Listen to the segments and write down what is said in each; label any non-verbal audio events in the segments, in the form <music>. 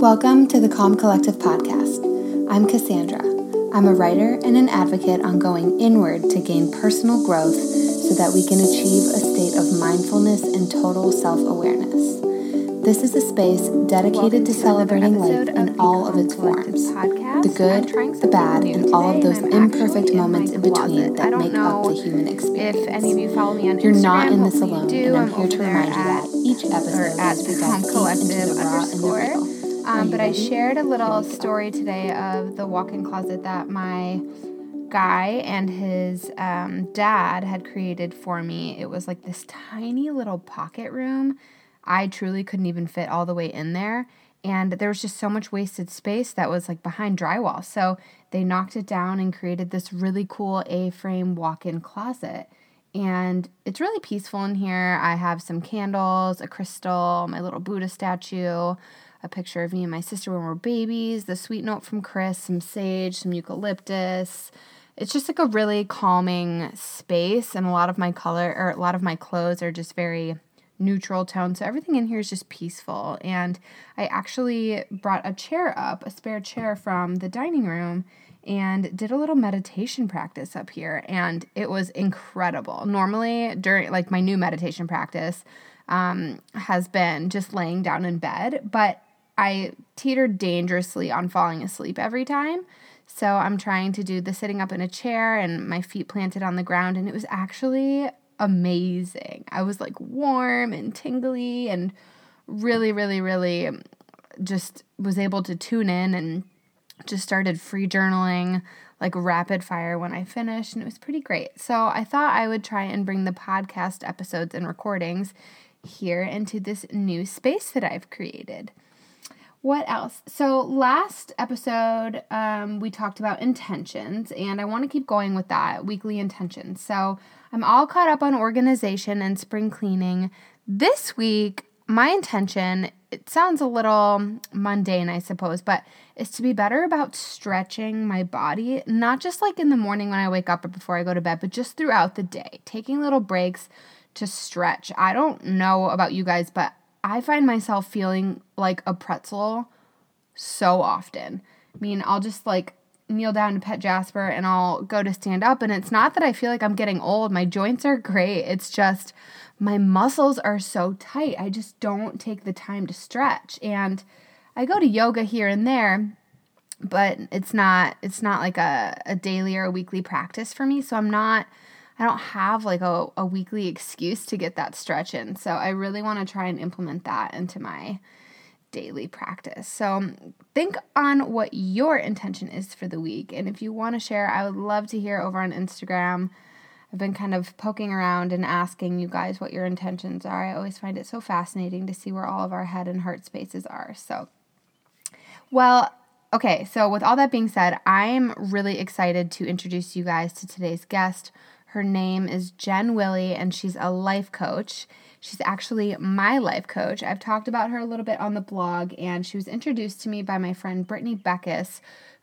Welcome to the Calm Collective podcast. I'm Cassandra. I'm a writer and an advocate on going inward to gain personal growth so that we can achieve a state of mindfulness and total self awareness. This is a space dedicated to celebrating life in all of its forms the good, the bad, and all of those imperfect moments in between that make up the human experience. If any of you follow me on You're Instagram, not in this alone, and I'm here to remind you at, that each episode is we the dive Calm Collective into the raw and the underscore. real. Um, but I shared a little story today of the walk-in closet that my guy and his um, dad had created for me. It was like this tiny little pocket room. I truly couldn't even fit all the way in there. And there was just so much wasted space that was like behind drywall. So they knocked it down and created this really cool A frame walk in closet. And it's really peaceful in here. I have some candles, a crystal, my little Buddha statue, a picture of me and my sister when we we're babies, the sweet note from Chris, some sage, some eucalyptus. It's just like a really calming space, and a lot of my color or a lot of my clothes are just very neutral tone. So everything in here is just peaceful. And I actually brought a chair up, a spare chair from the dining room, and did a little meditation practice up here. And it was incredible. Normally, during like my new meditation practice, um, has been just laying down in bed, but I teetered dangerously on falling asleep every time. So I'm trying to do the sitting up in a chair and my feet planted on the ground, and it was actually amazing. I was like warm and tingly and really, really, really just was able to tune in and just started free journaling like rapid fire when I finished, and it was pretty great. So I thought I would try and bring the podcast episodes and recordings here into this new space that I've created. What else? So, last episode, um, we talked about intentions, and I want to keep going with that weekly intentions. So, I'm all caught up on organization and spring cleaning. This week, my intention, it sounds a little mundane, I suppose, but is to be better about stretching my body, not just like in the morning when I wake up or before I go to bed, but just throughout the day, taking little breaks to stretch. I don't know about you guys, but I find myself feeling like a pretzel so often. I mean, I'll just like kneel down to pet Jasper and I'll go to stand up. And it's not that I feel like I'm getting old, my joints are great. It's just my muscles are so tight. I just don't take the time to stretch. And I go to yoga here and there but it's not it's not like a, a daily or a weekly practice for me so i'm not i don't have like a, a weekly excuse to get that stretch in. So i really want to try and implement that into my daily practice. So um, think on what your intention is for the week. And if you want to share i would love to hear over on instagram. I've been kind of poking around and asking you guys what your intentions are. I always find it so fascinating to see where all of our head and heart spaces are. So well, okay, so with all that being said, I'm really excited to introduce you guys to today's guest. Her name is Jen Willie, and she's a life coach. She's actually my life coach. I've talked about her a little bit on the blog, and she was introduced to me by my friend Brittany Beckus,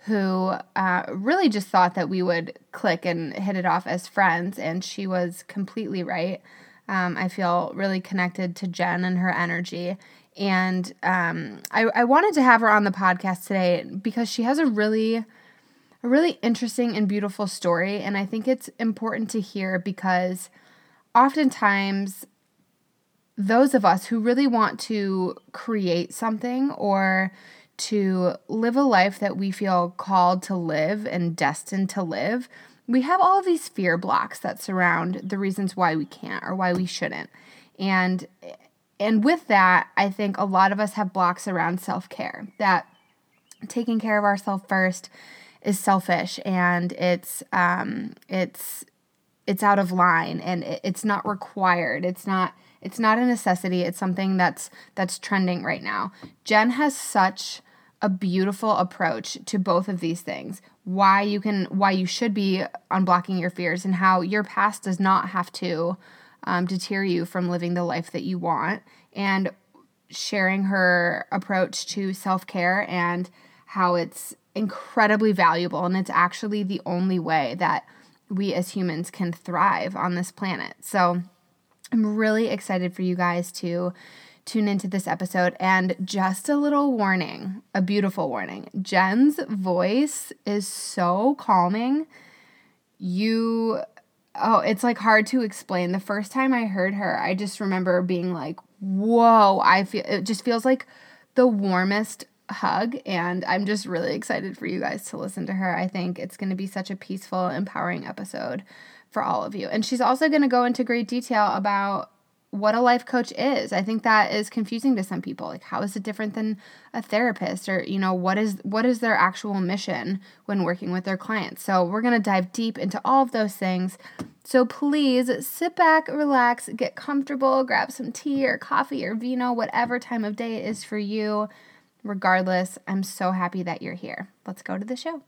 who uh, really just thought that we would click and hit it off as friends, and she was completely right. Um, I feel really connected to Jen and her energy. And um, I, I wanted to have her on the podcast today because she has a really, a really interesting and beautiful story. And I think it's important to hear because oftentimes those of us who really want to create something or to live a life that we feel called to live and destined to live, we have all of these fear blocks that surround the reasons why we can't or why we shouldn't. And and with that, I think a lot of us have blocks around self-care. That taking care of ourselves first is selfish and it's um it's it's out of line and it's not required. It's not it's not a necessity. It's something that's that's trending right now. Jen has such a beautiful approach to both of these things. Why you can why you should be unblocking your fears and how your past does not have to um, deter you from living the life that you want and sharing her approach to self-care and how it's incredibly valuable and it's actually the only way that we as humans can thrive on this planet. So I'm really excited for you guys to tune into this episode. And just a little warning, a beautiful warning Jen's voice is so calming. You, oh, it's like hard to explain. The first time I heard her, I just remember being like, whoa, I feel it just feels like the warmest hug and I'm just really excited for you guys to listen to her. I think it's going to be such a peaceful, empowering episode for all of you. And she's also going to go into great detail about what a life coach is. I think that is confusing to some people. Like how is it different than a therapist or you know what is what is their actual mission when working with their clients. So we're going to dive deep into all of those things. So please sit back, relax, get comfortable, grab some tea or coffee or vino, whatever time of day it is for you. Regardless, I'm so happy that you're here. Let's go to the show.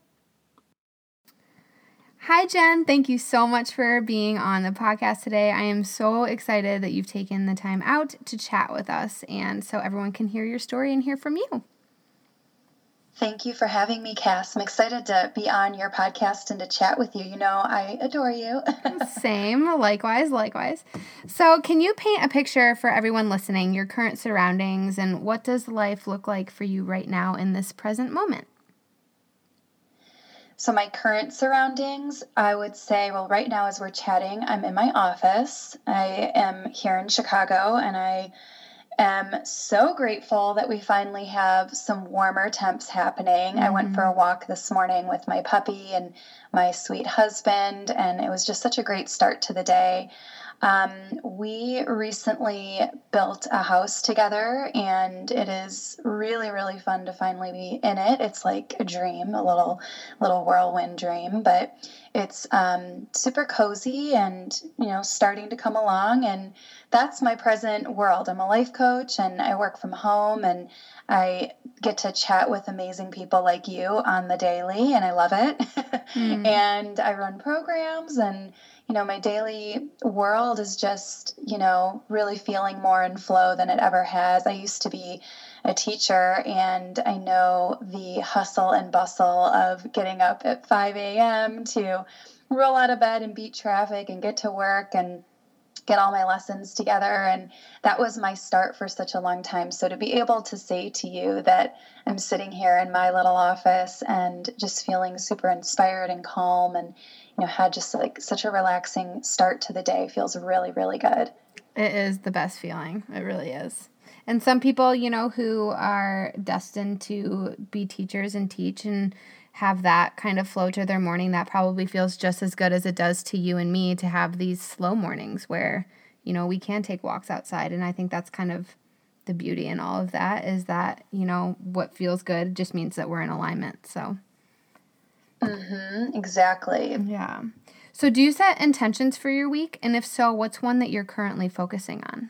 Hi, Jen. Thank you so much for being on the podcast today. I am so excited that you've taken the time out to chat with us and so everyone can hear your story and hear from you. Thank you for having me, Cass. I'm excited to be on your podcast and to chat with you. You know, I adore you. <laughs> Same, likewise, likewise. So, can you paint a picture for everyone listening, your current surroundings, and what does life look like for you right now in this present moment? So, my current surroundings, I would say, well, right now as we're chatting, I'm in my office. I am here in Chicago and I am so grateful that we finally have some warmer temps happening. Mm-hmm. I went for a mm-hmm. walk this morning with my puppy and my sweet husband, and it was just such a great start to the day. Um, we recently built a house together, and it is really, really fun to finally be in it. It's like a dream, a little, little whirlwind dream, but it's um, super cozy and you know starting to come along. And that's my present world. I'm a life coach, and I work from home, and I get to chat with amazing people like you on the daily, and I love it. <laughs> mm. and I run programs and you know, my daily world is just, you know, really feeling more in flow than it ever has. I used to be a teacher and I know the hustle and bustle of getting up at 5 a.m. to roll out of bed and beat traffic and get to work and get all my lessons together. And that was my start for such a long time. So to be able to say to you that I'm sitting here in my little office and just feeling super inspired and calm and you know had just like such a relaxing start to the day feels really really good. It is the best feeling. It really is. And some people you know who are destined to be teachers and teach and have that kind of flow to their morning that probably feels just as good as it does to you and me to have these slow mornings where you know we can take walks outside. And i think that's kind of the beauty in all of that is that you know what feels good just means that we're in alignment. So Mm-hmm, exactly. Yeah. So, do you set intentions for your week? And if so, what's one that you're currently focusing on?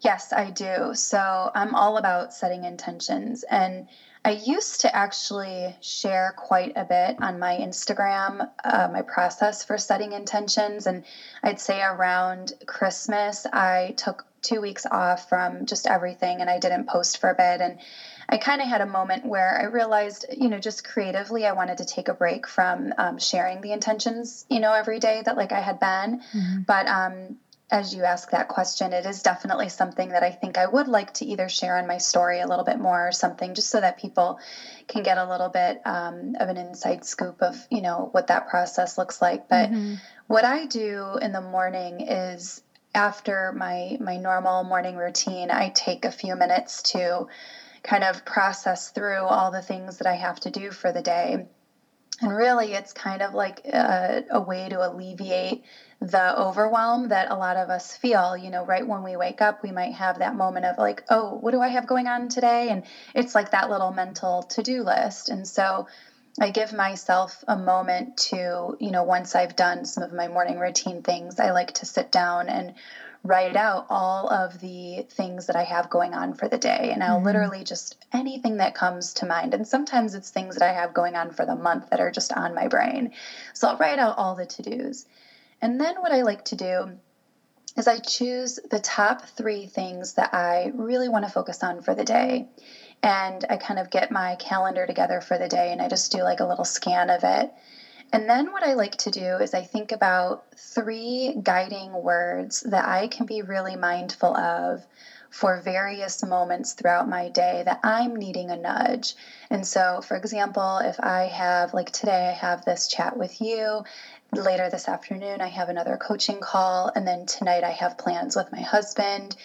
Yes, I do. So, I'm all about setting intentions. And I used to actually share quite a bit on my Instagram, uh, my process for setting intentions. And I'd say around Christmas, I took two weeks off from just everything and I didn't post for a bit. And I kind of had a moment where I realized, you know, just creatively, I wanted to take a break from um, sharing the intentions, you know, every day that like I had been. Mm-hmm. But um, as you ask that question, it is definitely something that I think I would like to either share in my story a little bit more or something, just so that people can get a little bit um, of an inside scoop of, you know, what that process looks like. But mm-hmm. what I do in the morning is after my my normal morning routine, I take a few minutes to kind of process through all the things that I have to do for the day. And really, it's kind of like a, a, way to alleviate the overwhelm that a lot of us feel. You know, right when we wake up, we might have that moment of like, oh, what do I have going on today? And it's like that little mental to do list. And so I give myself a moment to, you know, once I've done some of my morning routine things, I like to sit down and write out all of the things that I have going on for the day. And I'll mm-hmm. literally just anything that comes to mind. And sometimes it's things that I have going on for the month that are just on my brain. So I'll write out all the to dos. And then what I like to do is I choose the top three things that I really want to focus on for the day. And I kind of get my calendar together for the day and I just do like a little scan of it. And then what I like to do is I think about three guiding words that I can be really mindful of for various moments throughout my day that I'm needing a nudge. And so, for example, if I have, like today, I have this chat with you. Later this afternoon, I have another coaching call. And then tonight, I have plans with my husband.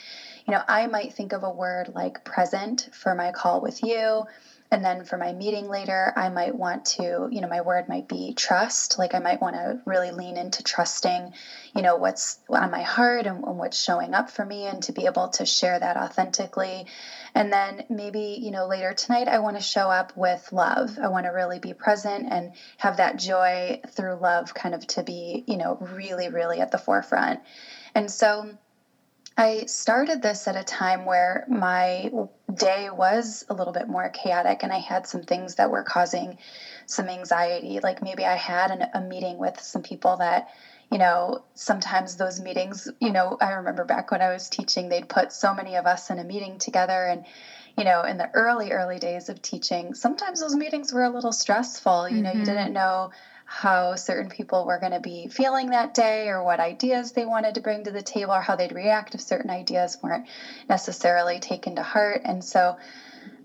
You know, I might think of a word like present for my call with you. And then for my meeting later, I might want to, you know, my word might be trust. Like I might want to really lean into trusting, you know, what's on my heart and, and, what's showing up for me and to be able to share that authentically. And then maybe, you know, later tonight, I want to show up with love. I want to really be present and have that joy through love kind of to be, you know, really, really at the forefront. And so, I started this at a time where my day was a little bit more chaotic and I had some things that were causing some anxiety. Like maybe I had an, a meeting with some people that, you know, sometimes those meetings, you know, I remember back when I was teaching, they'd put so many of us in a meeting together and you know, in the early, early days of teaching, sometimes those meetings were a little stressful. You know, mm-hmm. you didn't know how certain people were going to be feeling that day or what ideas they wanted to bring to the table or how they'd react if certain ideas weren't necessarily taken to heart. And so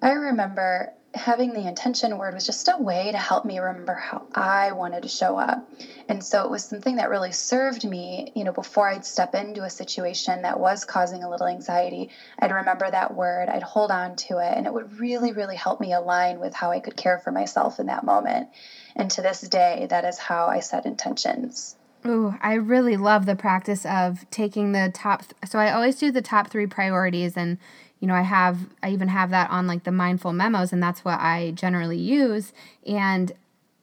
I remember having the intention word was just a way to help me remember how I wanted to show up. And so it was something that really served me, you know, before I'd step into a situation that was causing a little anxiety, I'd remember that word, I'd hold on to it, and it would really, really help me align with how I could care for myself in that moment. And to this day, that is how I set intentions. Ooh, I really love the practice of taking the top. Th- so I always do the top three priorities, and you know, I have, I even have that on like the mindful memos, and that's what I generally use. And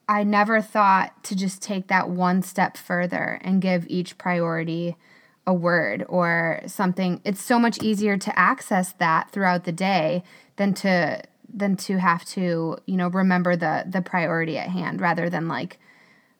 I never thought to just take that one step further and give each priority a word or something. It's so much easier to access that throughout the day than to than to have to you know remember the the priority at hand rather than like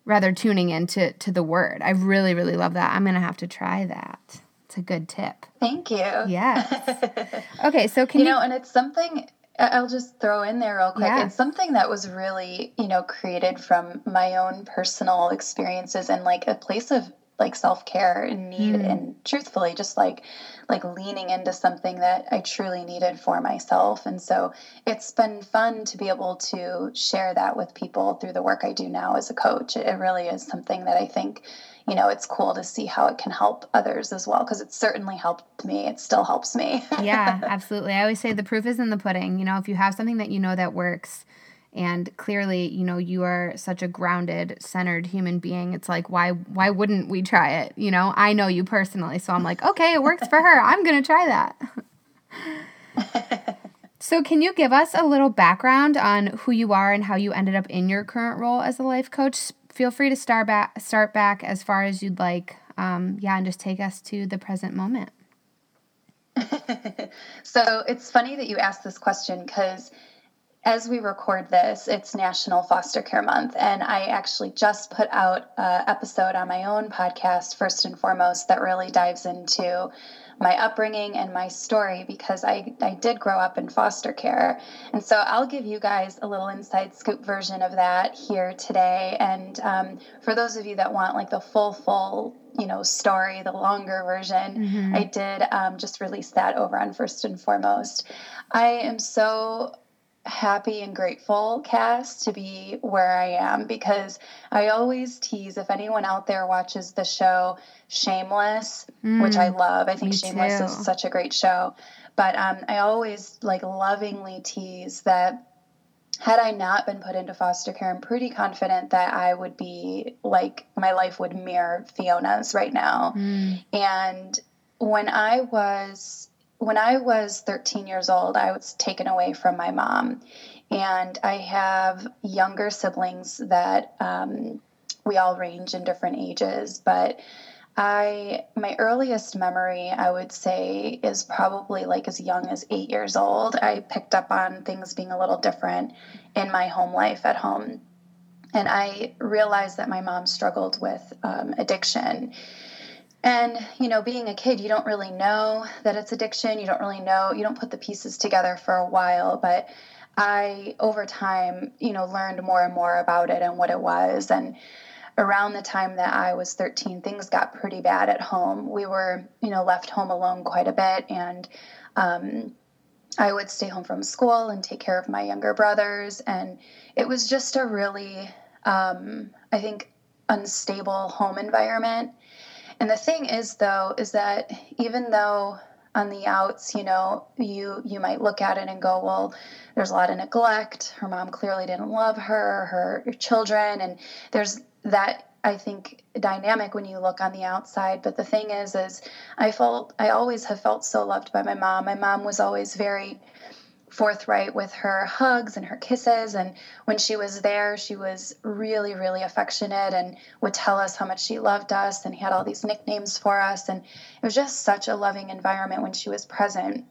rather tuning into to the word i really really love that i'm gonna have to try that it's a good tip thank you yes <laughs> okay so can you, you know and it's something I'll just throw in there real quick. Yeah. It's something that was really, you know, created from my own personal experiences and like a place of like self-care and need mm. and truthfully just like like leaning into something that I truly needed for myself and so it's been fun to be able to share that with people through the work I do now as a coach it really is something that I think you know it's cool to see how it can help others as well because it certainly helped me. It still helps me. Yeah <laughs> absolutely. I always say the proof is in the pudding. You know if you have something that you know that works and clearly you know you are such a grounded centered human being it's like why why wouldn't we try it? You know i know you personally so i'm like okay it works for her. I'm going to try that. <laughs> So can you give us a little background on who you are and how you ended up in your current role as a life coach feel free to start back start back as far as you'd like. Um, yeah and just take us to the present moment. <laughs> So it's funny that you asked this question because as we record this, it's National Foster Care Month, and I actually just put out an episode on my own podcast, First and Foremost, that really dives into my upbringing and my story because I, I did grow up in foster care. And so I'll give you guys a little inside scoop version of that here today. And um, for those of you that want like the full, full, you know, story, the longer version, mm-hmm. I did um, just release that over on First and Foremost. I am so happy and grateful, Cass, to be where I am because I always tease if anyone out there watches the show Shameless, mm, which I mm, love. I think Shameless too. is such a great show. But um, I always like lovingly tease that had I not been put into foster care, I'm pretty confident that I would be like my life would mirror Fiona's right now. Mm. And when I was when I was 13 years old, I was taken away from my mom. And I have younger siblings that um, we all range in different ages. But I, my earliest memory, I would say, is probably like as young as eight years old. I picked up on things being a little different in my home life at home. And I realized that my mom struggled with um, addiction and, you know, being a kid, you don't really know that it's addiction. You don't really know, you don't put the pieces together for a while. But I, over time, you know, learned more and more about it and what it was. And around the time that I was 13, things got pretty bad at home. We were, you know, left home alone quite a bit. And um, I would stay home from school and take care of my younger brothers. And it was just a really, um, I think, unstable home environment. And the thing is, though, is that even though on the outs, you know, you you might look at it and go, well, there's a lot of neglect. Her mom clearly didn't love her, her, children, and there's that I think dynamic when you look on the outside. But the thing is, is I felt I always have felt so loved by my mom. My mom was always very forthright with her hugs and her kisses. And when she was there, she was really, really affectionate and would tell us how much she loved us and had all these nicknames for us. And it was just such a loving environment when she was present.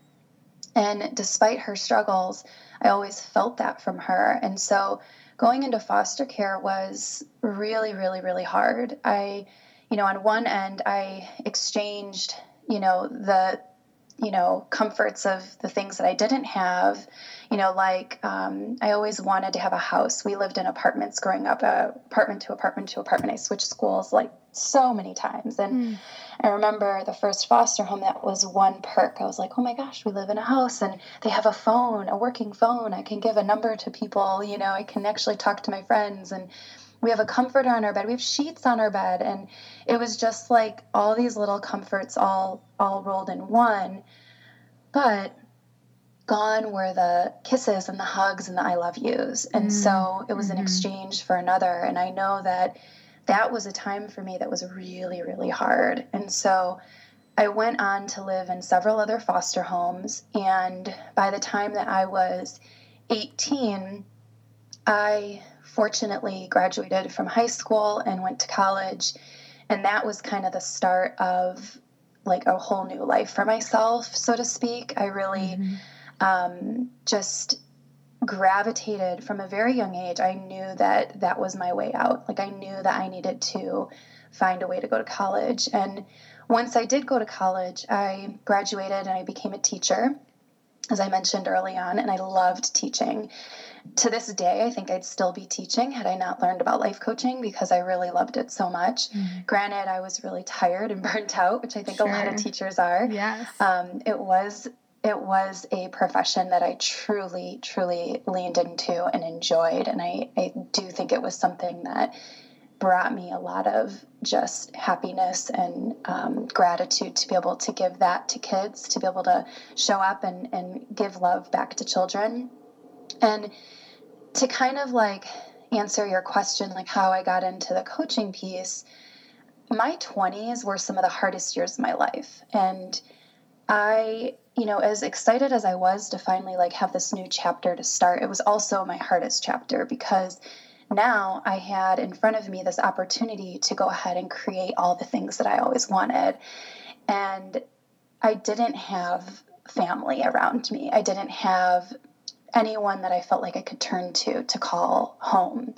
And despite her struggles, I always felt that from her. And so going into foster care was really, really, really hard. I, you know, on one end, I exchanged, you know, the you know comforts of the things that i didn't have. You know like um, i always wanted to have a house. We lived in apartments growing up uh, apartment to apartment to apartment. I switched schools like so many times. And mm. i remember the first foster home that was one perk. I was like oh my gosh we live in a house and they have a phone a working phone. I can give a number to people. You know i can actually talk to my friends. And we have a comforter on our bed. We have sheets on our bed and it was just like all these little comforts all all rolled in one. But gone were the kisses and the hugs and the i love yous. And mm. so it was mm-hmm. an exchange for another. And i know that that was a time for me that was really really hard. And so i went on to live in several other foster homes. And by the time that i was 18 i fortunately graduated from high school and went to college. And that was kind of the start of like a whole new life for myself, so to speak. I really mm-hmm. um, just gravitated from a very young age. I knew that that was my way out. Like I knew that I needed to find a way to go to college. And once I did go to college, I graduated and I became a teacher, as I mentioned early on, and I loved teaching to this day, I think I'd still be teaching had I not learned about life coaching because I really loved it so much. Mm-hmm. Granted, I was really tired and <laughs> burnt out, which I think sure. a lot of teachers are. Yes. Um, it was it was a profession that I truly, truly leaned into and enjoyed. And I, I do think it was something that brought me a lot of just happiness and um, gratitude to be able to give that to kids, to be able to show up and, and give love back to children. And to kind of like answer your question, like how I got into the coaching piece, my 20s were some of the hardest years of my life. And I, you know, as excited as I was to finally like have this new chapter to start, it was also my hardest chapter because now I had in front of me this opportunity to go ahead and create all the things that I always wanted. And I didn't have family around me. I didn't have anyone that I felt like I could turn to to call home.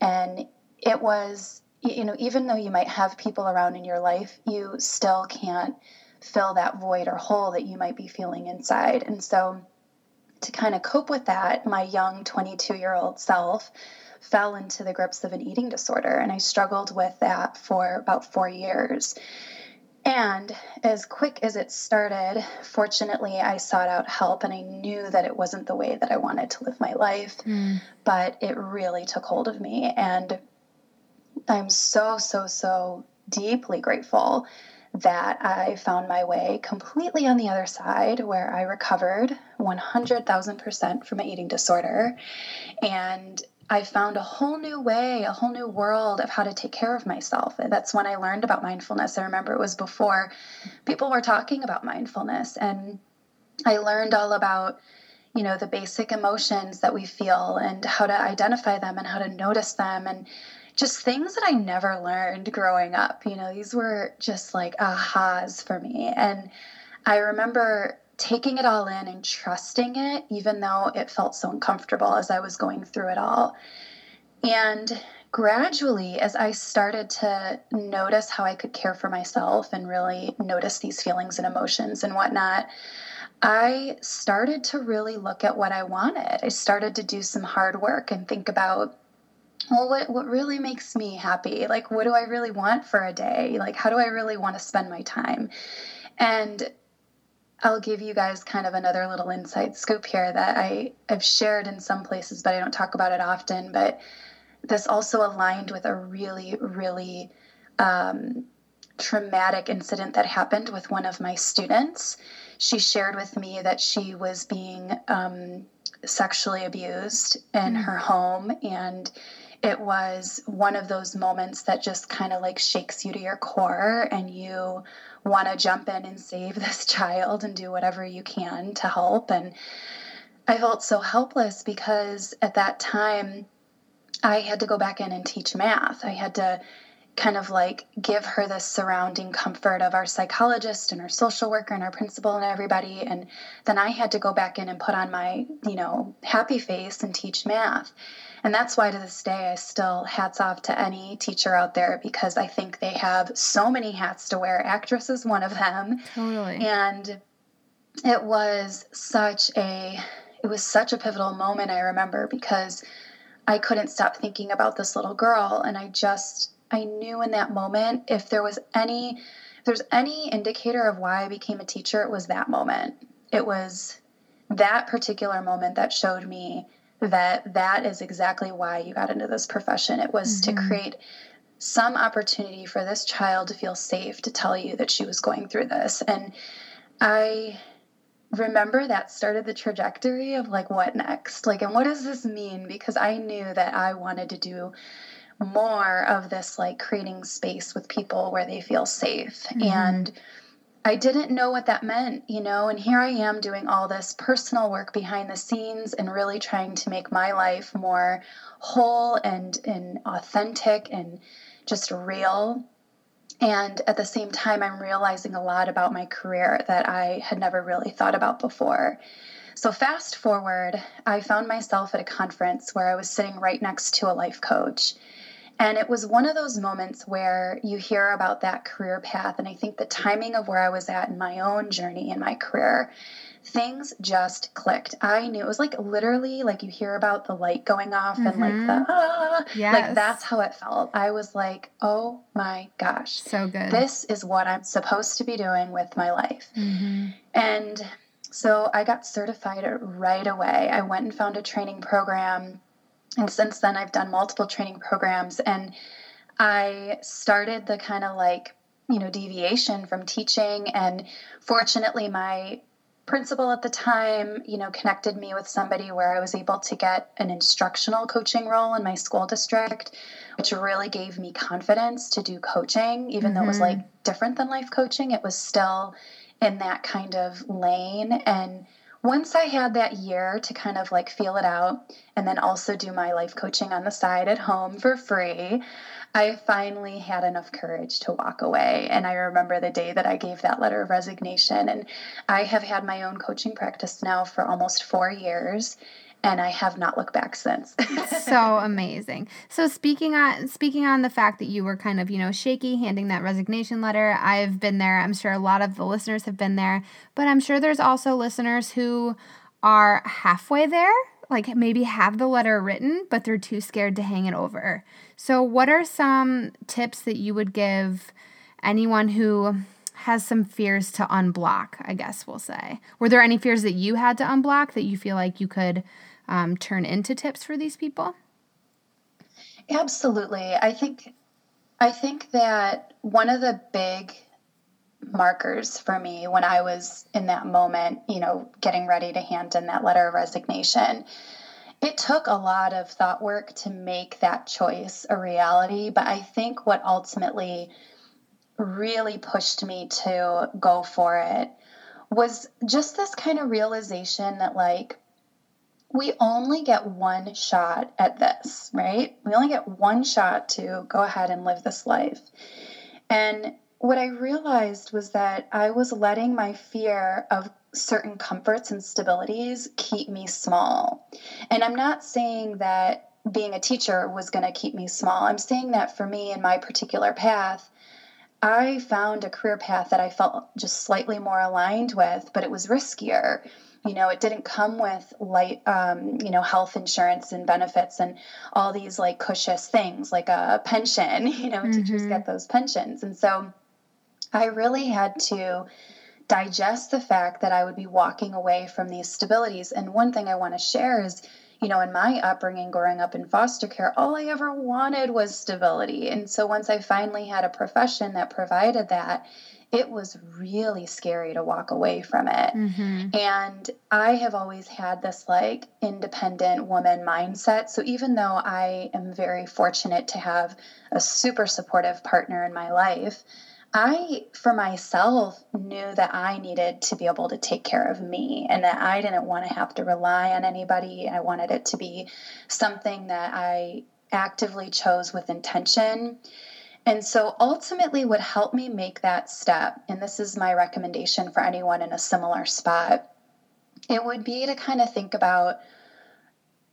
And it was, you know, even though you might have people around in your life, you still can't fill that void or hole that you might be feeling inside. And so, to kind of cope with that, my young 22 year old self fell into the grips of an eating disorder. And I struggled with that for about four years. And as quick as it started, fortunately, I sought out help and I knew that it wasn't the way that I wanted to live my life, mm. but it really took hold of me. And I'm so, so, so deeply grateful that I found my way completely on the other side where I recovered 100,000% from an eating disorder. And I found a whole new way, a whole new world of how to take care of myself. That's when I learned about mindfulness. I remember it was before people were talking about mindfulness. And I learned all about, you know, the basic emotions that we feel and how to identify them and how to notice them and just things that I never learned growing up. You know, these were just like ahas for me. And I remember taking it all in and trusting it, even though it felt so uncomfortable as I was going through it all. And gradually, as I started to notice how I could care for myself and really notice these feelings and emotions and whatnot, I started to really look at what I wanted. I started to do some hard work and think about well, what, what really makes me happy? Like, what do I really want for a day? Like, how do I really want to spend my time? And I'll give you guys kind of another little inside scoop here that I have shared in some places, but I don't talk about it often. But this also aligned with a really, really um, traumatic incident that happened with one of my students. She shared with me that she was being um, sexually abused in mm-hmm. her home and it was one of those moments that just kind of like shakes you to your core and you want to jump in and save <laughs> this child and do whatever you can to help. And i felt so helpless because at that time i had to go back in and teach math. I had to kind of like give her the surrounding comfort of our psychologist and our social worker and our principal and everybody. And then i had to go back in and put on my you know happy face and teach math and that's why to this day i still hats off to any teacher out there because i think they have so many hats to wear. Actress is one of them. Totally. And it was such a it was such a pivotal moment i remember because i couldn't stop thinking about this little girl. And i just I knew in that moment if there was any if there's any indicator of why I became a teacher, it was that moment. It was that particular moment that showed me that that is exactly why you got into this profession. It was mm-hmm. to create some opportunity for this child to feel safe to tell you that she was going through this. And I remember that started the trajectory of like what next? Like and what does this mean because I knew that I wanted to do more of this like creating space with people where they feel safe. Mm-hmm. And I didn't know what that meant, you know, and here I am doing all this personal work behind the scenes and really trying to make my life more whole and and authentic and just real. And at the same time, I'm realizing a lot about my career that I had never really thought about before. So, fast forward, I found myself at a conference where I was sitting right next to a life coach. And it was one of those moments where you hear about that career path. And I think the timing of where I was at in my own journey in my career, things just clicked. I knew it was like literally like you hear about the light going off mm-hmm. and like the mm-hmm. ah, yes. like that's how it felt. I was like, oh my gosh. So good. This is what I'm supposed to be doing with my life. Mm-hmm. And so I got certified right away. I went and found a training program and since then, I've done multiple training programs and I started the kind of like, you know, deviation from teaching. And fortunately, my principal at the time, you know, connected me with somebody where I was able to get an instructional coaching role in my school district, which really gave me confidence to do coaching, even mm-hmm. though it was mm-hmm. like different than life coaching. It was still in that kind of lane. And once I had that year to kind of like feel it out and then also do my life coaching on the side at home for free, I finally had enough courage to walk away. And I remember the day that I gave that letter of resignation. And I have had my own coaching practice now for almost four years and I have not looked back since. <laughs> so amazing. So speaking on speaking on the fact that you were kind of, you know, shaky handing that resignation letter, I've been there. I'm sure a lot of the listeners have been there, but I'm sure there's also listeners who are halfway there, like maybe have the letter written, but they're too scared to hang it over. So what are some tips that you would give anyone who has some fears to unblock, I guess we'll say. Were there any fears that you had to unblock that you feel like you could um, turn into tips for these people? Absolutely. I think I think that one of the big markers for me when I was in that moment, you know, getting ready to hand in that letter of resignation, it took a lot of thought work to make that choice a reality. But I think what ultimately really pushed me to go for it was just this kind of realization that, like, we only get one shot at this, right? We only get one shot to go ahead and live this life. And what I realized was that I was letting my fear of certain comforts and stabilities keep me small. And I'm not saying that being a teacher was going to keep me small. I'm saying that for me in my particular path, I found a career path that I felt just slightly more aligned with, but it was riskier You know, it didn't come with light, um, you know, health insurance and benefits and all these like cushious things like a pension. <laughs> You know, mm-hmm. teachers get those pensions, and so I really had to digest the fact that I would be walking away from these stabilities. And one thing I want to share is you know, in my upbringing growing up in foster care, all I ever wanted was stability. And so once I finally had a profession that provided that, it was really scary to walk away from it. Mm-hmm. And I have always had this like independent woman mindset. So even though I am very fortunate to have a super supportive partner in my life, I, for myself, knew that I needed to be able to take care of me and that I didn't want to have to rely on anybody. I wanted it to be something that I actively chose with intention. And so ultimately, what helped me make that step, and this is my recommendation for anyone in a similar spot, it would be to kind of think about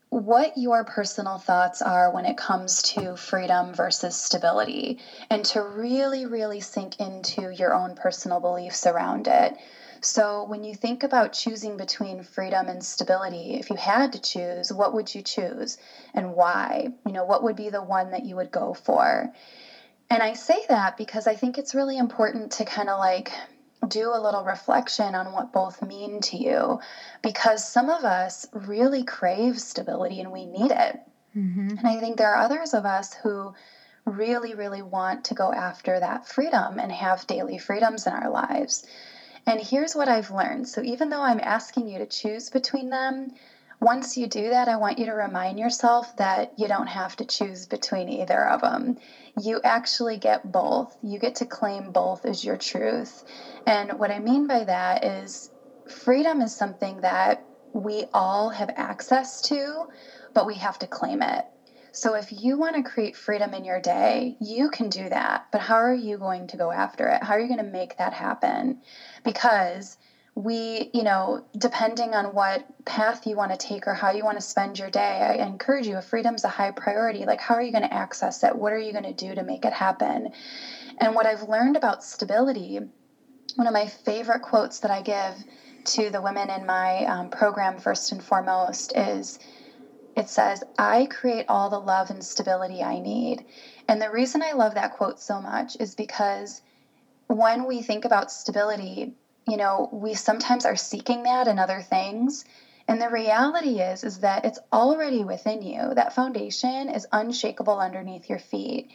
what your personal thoughts are when it comes to freedom versus stability, and to really, really sink into your own personal beliefs around it. So, when you think about choosing between freedom and stability, if you had to choose, what would you choose and why? You know, what would be the one that you would go for? And I say that because I think it's really important to kind of like do a little reflection on what both mean to you because some of us really crave stability and we need it. Mm-hmm. And I think there are others of us who really, really want to go after that freedom and have daily freedoms in our lives. And here's what I've learned. So even though I'm asking you to choose between them, once you do that, I want you to remind yourself that you don't have to choose between either of them. You actually get both. You get to claim both as your truth. And what I mean by that is freedom is something that we all have access to, but we have to claim it. So if you want to create freedom in your day, you can do that. But how are you going to go after it? How are you going to make that happen? Because we, you know, depending on what path you want to take or how you want to spend your day, I encourage you if freedom's a high priority, like how are you going to access it? What are you going to do to make it happen? And what I've learned about stability, one of my favorite quotes that I give to the women in my um, program, first and foremost, is it says, I create all the love and stability I need. And the reason I love that quote so much is because when we think about stability, you know, we sometimes are seeking that in other things. And the reality is is that it's already within you. That foundation is unshakable underneath your feet.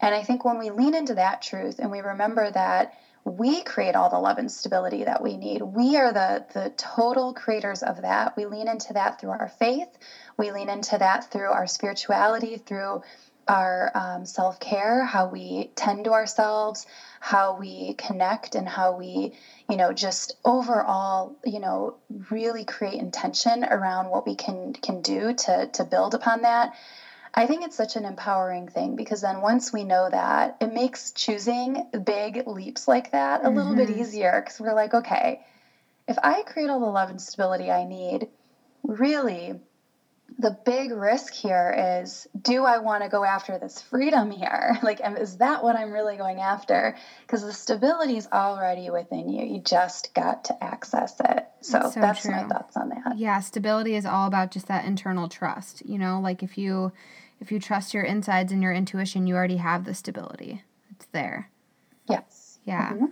And I think when we lean into that truth and we remember that we create all the love and stability that we need. We are the the total creators of that. We lean into that through our faith. We lean into that through our spirituality, through our um, self care, how we tend to ourselves, how we connect, and how we, you know, just overall, you know, really create intention around what we can can do to to build upon that. I think it's such an empowering thing because then once we know that, it makes choosing big leaps like that a mm-hmm. little bit mm-hmm. easier because we're like, okay, if I create all the love and stability I need, really the big risk here is do I want to go after this freedom here? <laughs> Like, is that what I'm really going after? Because the stability is already within you. You just got to access it. So that's, so that's my thoughts on that. Yeah, stability is all about just that internal trust. You know, like if you if you trust your insides and your intuition, you already have the stability. It's there. Yes. Yeah. Mm-hmm.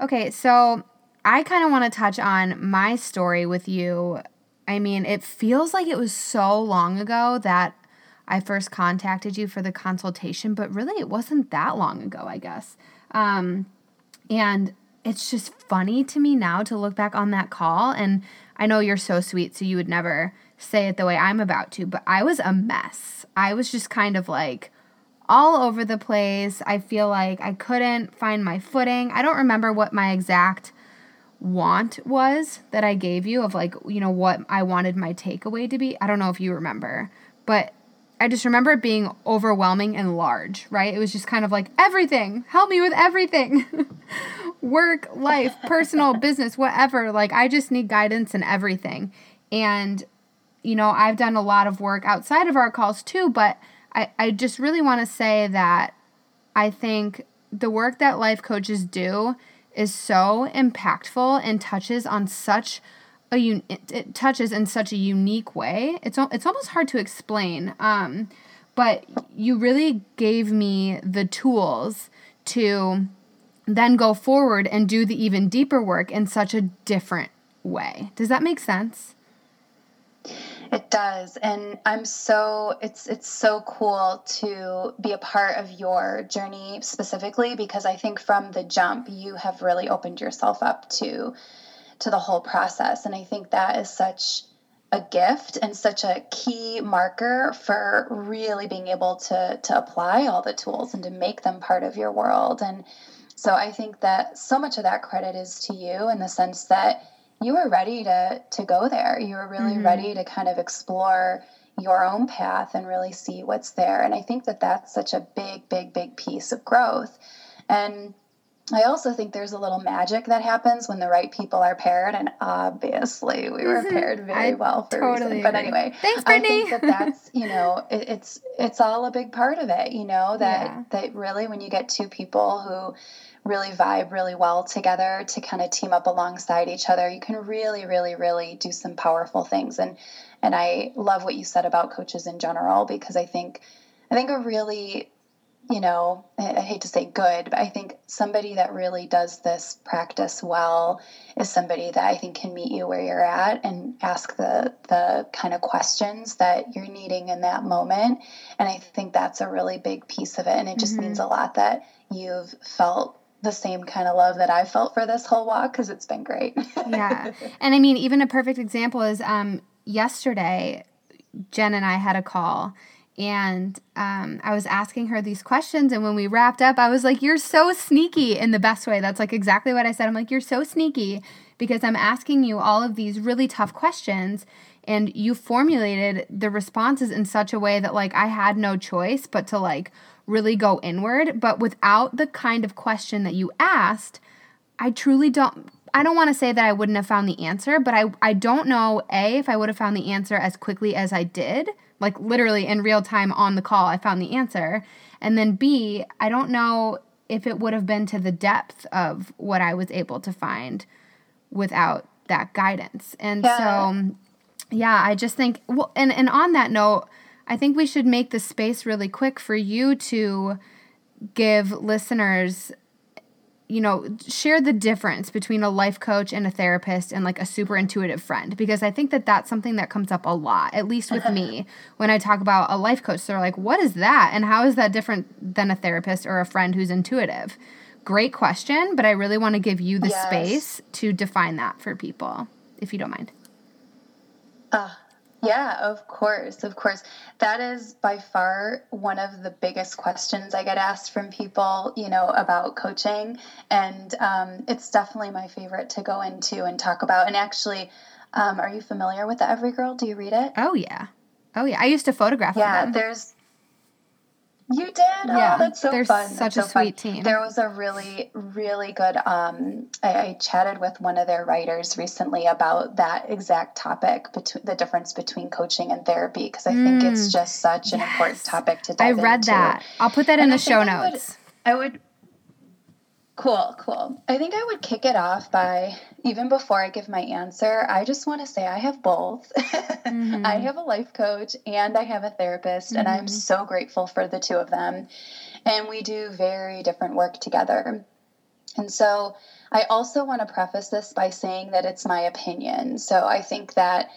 Okay, so I kind of want to touch on my story with you I mean, it feels like it was so long ago that I first contacted you for the consultation, but really it wasn't that long ago, I guess. Um, and it's just funny to me now to look back on that call. And I know you're so sweet, so you would never say it the way I'm about to, but I was a mess. I was just kind of like all over the place. I feel like I couldn't find my footing. I don't remember what my exact want was that I gave you of like, you know, what I wanted my takeaway to be. I don't know if you remember, but I just remember it being overwhelming and large, right? It was just kind of like everything, help me with everything. <laughs> Work, life, personal, <laughs> business, whatever. Like I just need guidance in everything. And you know, I've done a lot of work outside of our calls too, but I, I just really want to say that I think the work that life coaches do is so impactful and touches on such a un- it, touches in such a unique way. It's it's almost hard to explain. Um, but you really gave me the tools to then go forward and do the even deeper work in such a different way. Does that make sense? It does. And I'm so it's it's so cool to be a part of your journey specifically because I think from the jump you have really opened yourself up to to the whole process and I think that is such a gift and such a key marker for really being able to to apply all the tools and to make them part of your world and so I think that so much of that credit is to you in the sense that you were ready to to go there. You were really mm-hmm. ready to kind of explore your own path and really see what's there. And I think that that's such a big, big, big piece of growth. And I also think there's a little magic that happens when the right people are paired, and obviously we were mm-hmm. paired very well for totally a reason. But anyway, thanks, Brittany. I think that that's you know it, it's it's all a big part of it. You know that yeah. that really when you get two people who really vibe really well together to kind of team up alongside each other. You can really really really do some powerful things. And and i love what you said about coaches in general because i think i think a really you know i, hate to say good but i think somebody that really does this practice well is somebody that i think can meet you where you're at and ask the the kind of questions that you're needing in that moment. And i think that's a really big piece of it. And it just mm-hmm. means a lot that you've felt the same kind of love that I felt for this whole walk because it's been great. <laughs> yeah. And I mean, even a perfect example is um, yesterday, Jen and I had a call and um, I was asking her these questions. And when we wrapped up, I was like, You're so sneaky in the best way. That's like exactly what I said. I'm like, You're so sneaky because I'm asking you all of these really tough questions. And you formulated the responses in such a way that, like, I had no choice but to, like, really go inward. But without the kind of question that you asked, I truly don't. I don't want to say that I wouldn't have found the answer, but I, I don't know, A, if I would have found the answer as quickly as I did. Like literally in real time on the call, I found the answer. And then B, I don't know if it would have been to the depth of what I was able to find without that guidance. And yeah. so, yeah, I just think, well, and, and on that note, I think we should make the space really quick for you to give listeners you know, share the difference between a life coach and a therapist and like a super intuitive friend because I think that that's something that comes up a lot, at least with me, <laughs> when I talk about a life coach. They're like, what is that? And how is that different than a therapist or a friend who's intuitive? Great question, but I really want to give you the yes. space to define that for people, if you don't mind. Uh, yeah, of course, of course. That is by far one of the biggest questions I get asked from people, you know, about coaching. And um, it's definitely my favorite to go into and talk about. And actually, um, are you familiar with the Everygirl? Do you read it? Oh, yeah. Oh, yeah. I used to photograph Yeah, there's you did? Oh, yeah. Oh, that's so They're fun. Such that's a sweet fun. team. There was a really, really good. Um, I, I, chatted with one of their writers recently about that exact topic between the difference between coaching and therapy because I mm. think it's mm. just such yes. an important topic to dive I read into. that. I'll put that and in the show notes. I would, I would Cool, cool. I think I would kick it off by even before I give my answer, I just want to say I have both. <laughs> Mm-hmm. I have a life coach and I have a therapist, mm-hmm. and I'm mm-hmm. so grateful for the two of them. And we do very different work together. And so I also want to preface this by saying that it's my opinion. So I think that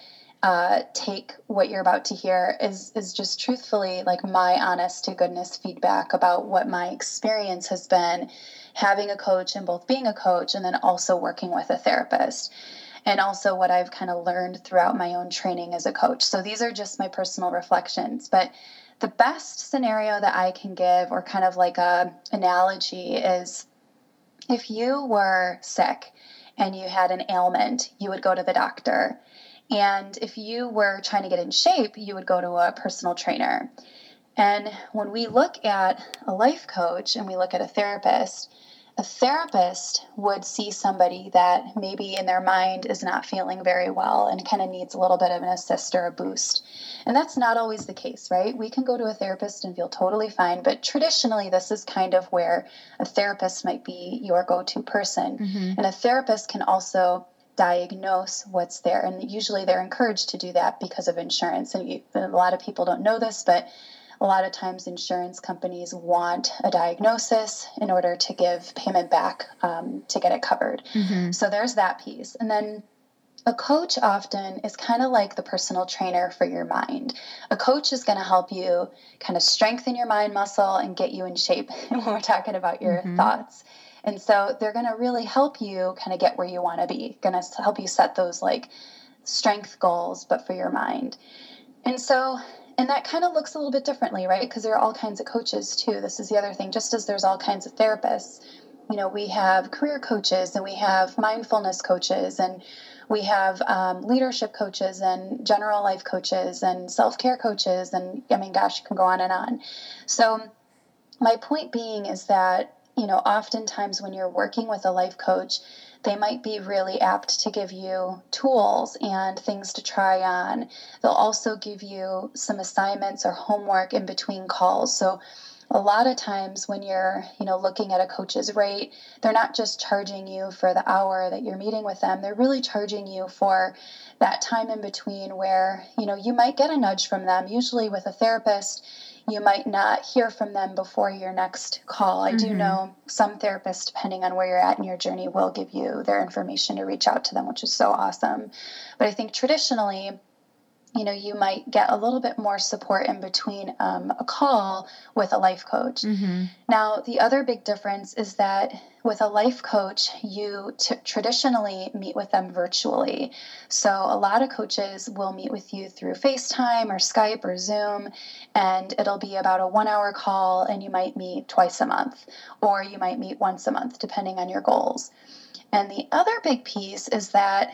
uh, take what you're about to hear is is just truthfully like my honest to goodness feedback about what my experience has been having a coach and both being a coach and then also working with a therapist and also what I've kind of learned throughout my own training as a coach. So these are just my personal reflections, but the best scenario that I can give or kind of like a analogy is if you were sick and you had an ailment, you would go to the doctor. And if you were trying to get in shape, you would go to a personal trainer. And when we look at a life coach and we look at a therapist, a therapist would see somebody that maybe in their mind is not feeling very well and kind of needs a little bit of an assist or a boost. And that's not always the case, right? We can go to a therapist and feel totally fine, but traditionally, this is kind of where a therapist might be your go to person. Mm-hmm. And a therapist can also diagnose what's there. And usually they're encouraged to do that because of insurance. And you, a lot of people don't know this, but a lot of times insurance companies want a diagnosis in order to give payment back um, to get it covered. Mm-hmm. So there's that piece. And then a coach often is kind of like the personal trainer for your mind. A coach is going to help you kind of strengthen your mind muscle and get you in shape <laughs> when we're talking about your mm-hmm. thoughts. And so they're going to really help you kind of get where you want to be, going to help you set those like strength goals, but for your mind. And so, and that kind of looks a little bit differently, right? Because there are all kinds of coaches too. This is the other thing, just as there's all kinds of therapists, you know, we have career coaches and we have mindfulness coaches and we have um, leadership coaches and general life coaches and self care coaches. And I mean, gosh, you can go on and on. So, my point being is that, you know, oftentimes when you're working with a life coach, they might be really apt to give you tools and things to try on. They'll also give you some assignments or homework in between calls. So, a lot of times when you're you know looking at a coach's rate they're not just charging you for the hour that you're meeting with them they're really charging you for that time in between where you know you might get a nudge from them usually with a therapist you might not hear from them before your next call. I mm-hmm. do know some therapists, depending on where you're at in your journey, will give you their information to reach out to them, which is so awesome. But I think traditionally, you know you might get a little bit more support in between um, a call with a life coach. Mm-hmm. now the other big difference is that with a life coach you t- traditionally meet with them virtually. So a lot of coaches will meet with you through facetime or skype or zoom and it'll be about a one hour call and you might meet twice a month or you might meet once a month depending on your goals. And the other big piece is that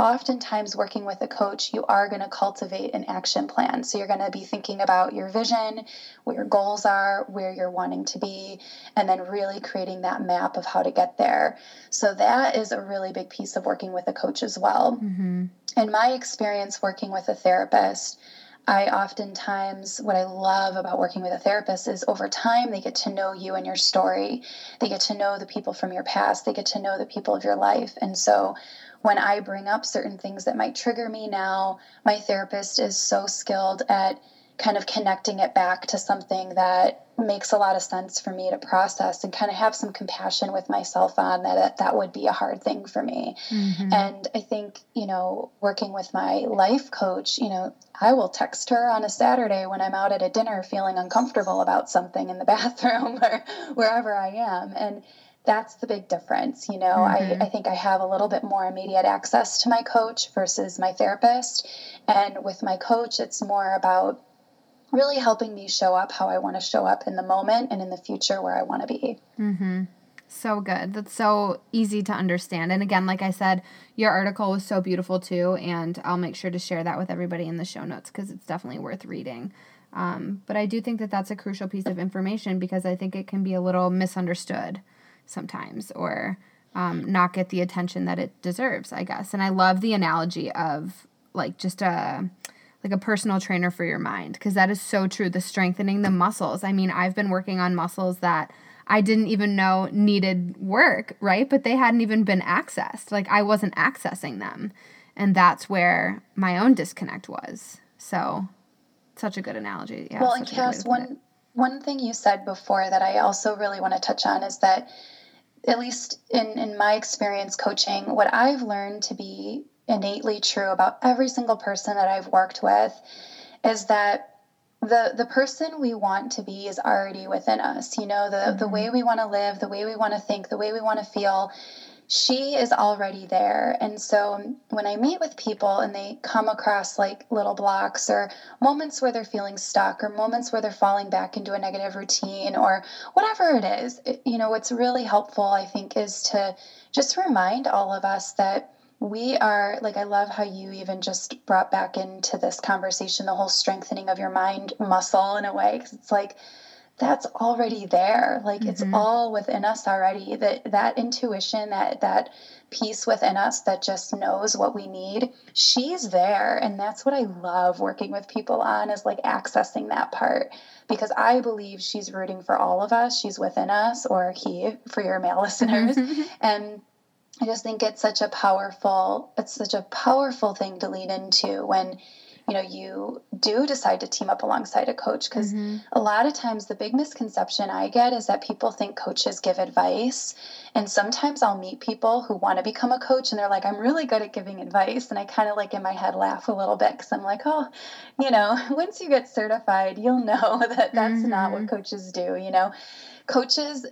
oftentimes working with a coach, you are going to cultivate an action plan. So you're going to be thinking about your vision, what your goals are, where you're wanting to be, and then really creating that map of how to get there. So that is a really big piece of working with a coach as well. Mm-hmm. In my experience working with a therapist, I oftentimes, what I love about working with a therapist is over time they get to know you and your story. They get to know the people from your past. They get to know the people of your life. And so when I bring up certain things that might trigger me now, my therapist is so skilled at kind of connecting it back to something that makes a lot of sense for me to process and kind of have some compassion with myself on that that would be a hard thing for me. Mm-hmm. And I think, you know, working with my life coach, you know, I will text her on a Saturday when I'm out at a dinner feeling uncomfortable about something in the <laughs> bathroom or wherever I am. And that's the big difference. You know, mm-hmm. I, I think I have a little bit more immediate access to my coach versus my therapist. And with my coach, it's more about really helping me show up how I want to show up in the moment and in the future where I want to be. Mm-hmm. So good. That's so easy to understand. And again, like I said, your article was so beautiful too. And I'll make sure to share that with everybody in the show notes because it's definitely worth reading. Um, but I do think that that's a crucial piece of information because I think it can be a little misunderstood sometimes or um, not get the attention that it deserves, I guess. And I love the analogy of like just a like a personal trainer for your mind because that is so true the strengthening the muscles. I mean i've been working on muscles that i didn't even know needed work right? But they hadn't even been accessed. Like i wasn't accessing them. And that's where my own disconnect was. So such a good analogy. Yeah well and cass one one thing you said before that i also really want to touch on is that at least in, in my experience coaching, what I've learned to be innately true about every single person that I've worked with is that the the person we want to be is already within us. You know, the mm-hmm. the way we want to live, the way we want to think, the way we want to feel she is already there. And so when I meet with people and they come across like little blocks or moments where they're feeling stuck or moments where they're falling back into a negative routine or whatever it is, it, you know, what's really helpful, I think, is to just remind all of us that we are like i love how you even just brought back into this conversation the whole strengthening of your mind muscle in a way because it's like that's already there. Like mm-hmm. it's all within us already. That that intuition that that piece within us that just knows what we need she's there. And that's what i love working with people on is like accessing that part. Because i believe she's rooting for all of us. She's within us or he for your male <laughs> listeners. And I just think it's such a powerful it's such a powerful thing to lean into when you know you do decide to team up alongside a coach because mm-hmm. a lot of times the big misconception i get is that people think coaches give advice and sometimes i'll meet people who want to become a coach and they're like i'm really good at giving advice and i kind of like in my head laugh a little bit because i'm like oh you know <laughs> once you get certified you'll know <laughs> that that's mm-hmm. not what mm-hmm. coaches do you know coaches